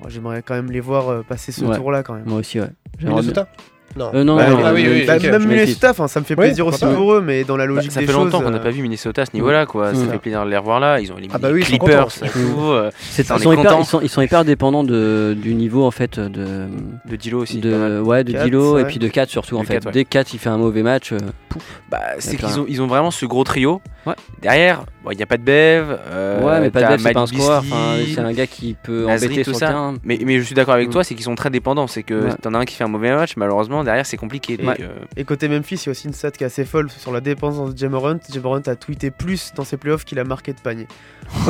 J'aimerais quand même les voir euh, passer ce Ouais. tour-là quand même. Moi aussi, ouais. J'aimerais Minnesota Non. Euh, non, Bah, non, ah euh, oui, oui, Bah, même. Minnesota, enfin, ça me fait plaisir pourquoi aussi pas, pour eux, mais dans la Bah, logique ça des fait choses. longtemps qu'on n'a euh, pas vu Minnesota à ce niveau-là, quoi. Ça fait plaisir de les revoir là. Ils ont éliminé Ah bah oui, les ils sont Clippers, contents. et tout. euh, ils, sont hyper, ils, sont, ils sont hyper dépendants de, du niveau en fait de, de Dilo aussi. de, ouais, de Dilo et ouais. puis de 4 surtout en fait. Ouais. Dès que 4 il fait un mauvais match, euh, Bah, c'est qu'ils ont, ils ont vraiment ce gros trio. Ouais. Derrière, il n'y a pas de Bev. euh, ouais, mais pas de Bev, c'est pas un Enfin, c'est un gars qui peut embêter tout ça. Mais, mais je suis d'accord avec Mm. toi, c'est qu'ils sont très dépendants. C'est que Ouais. t'en as un qui fait un mauvais match, malheureusement, derrière c'est compliqué. Donc, euh, Et côté Memphis, il y a aussi une stat qui est assez folle sur la dépendance de Jamorant. Jamorant a tweeté plus dans ses playoffs qu'il a marqué de panier.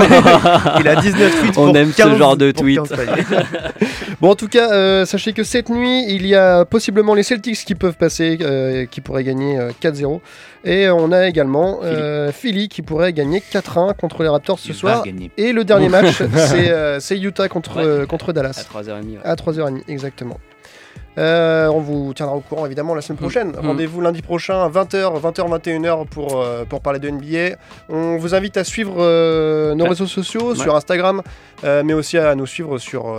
il a 19 tweets On pour aime ce 15 genre de tweet. 15 paniers. Bon, en tout cas, euh, sachez que cette nuit, il y a possiblement les Celtics qui peuvent passer, euh, qui pourraient gagner euh, 4-0. Et on a également euh, Philly qui pourrait gagner 4-1 contre les Raptors ce Il soir. Et le dernier match, c'est euh, Utah contre, Ouais. euh, contre À Dallas. 3h30. ouais. À 3h30, exactement. Euh, on vous tiendra au courant évidemment la semaine prochaine. Mm. Rendez-vous lundi prochain à 20h, 20h, 21h pour, euh, pour parler de NBA. On vous invite à suivre euh, nos Ouais. réseaux sociaux Ouais. sur Instagram, mais aussi à nous suivre sur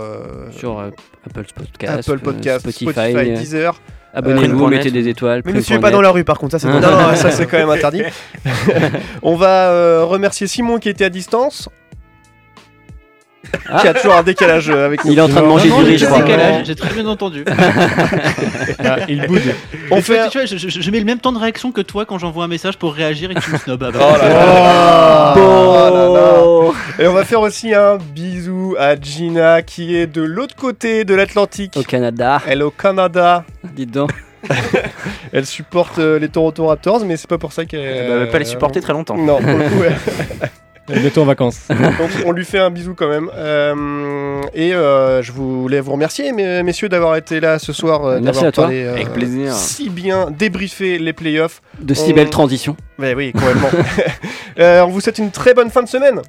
Sur Apple Podcast, Apple Podcast, Spotify. Spotify, Deezer. Abonnez-vous, mettez des étoiles. Mais ne suivez pas dans la rue par contre, ça c'est Non, non, ça c'est quand même interdit. On va remercier Simon qui était à distance. Ah. Qui a toujours un décalage euh, avec nous. Il est en train de manger du riz, j'ai je crois. J'ai très bien entendu. Ah, il boude. On fait. tu vois, je, je- je mets le même temps de réaction que toi quand j'envoie un message pour réagir et que tu me snobs. Là là. Bon. Là là. Et on va faire aussi un bisou à Gina qui est de l'autre côté de l'Atlantique. Au Canada, Elle est au Canada. dites donc. Elle supporte euh, les Toronto Raptors, mais c'est pas pour ça qu'elle. elle va pas les supporter très longtemps. Non, pour le coup. Bientôt en vacances. Donc on lui fait un bisou quand même. Euh, et euh, je voulais vous remercier, mes- messieurs, d'avoir été là ce soir. euh, Merci d'avoir à toi. parlé, euh, Avec plaisir. Si bien débriefé les playoffs. De si On- belles transitions. Mais oui, complètement. Euh, on vous souhaite une très bonne fin de semaine,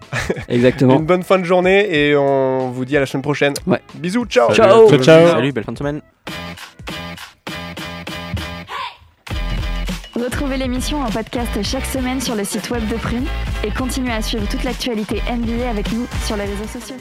Exactement. une bonne fin de journée, et on vous dit à la semaine prochaine. Ouais. Bisous, ciao. Ciao. Ciao, ciao. Salut, belle fin de semaine. Retrouvez l'émission en podcast chaque semaine sur le site web de Prune et continuez à suivre toute l'actualité NBA avec nous sur les réseaux sociaux.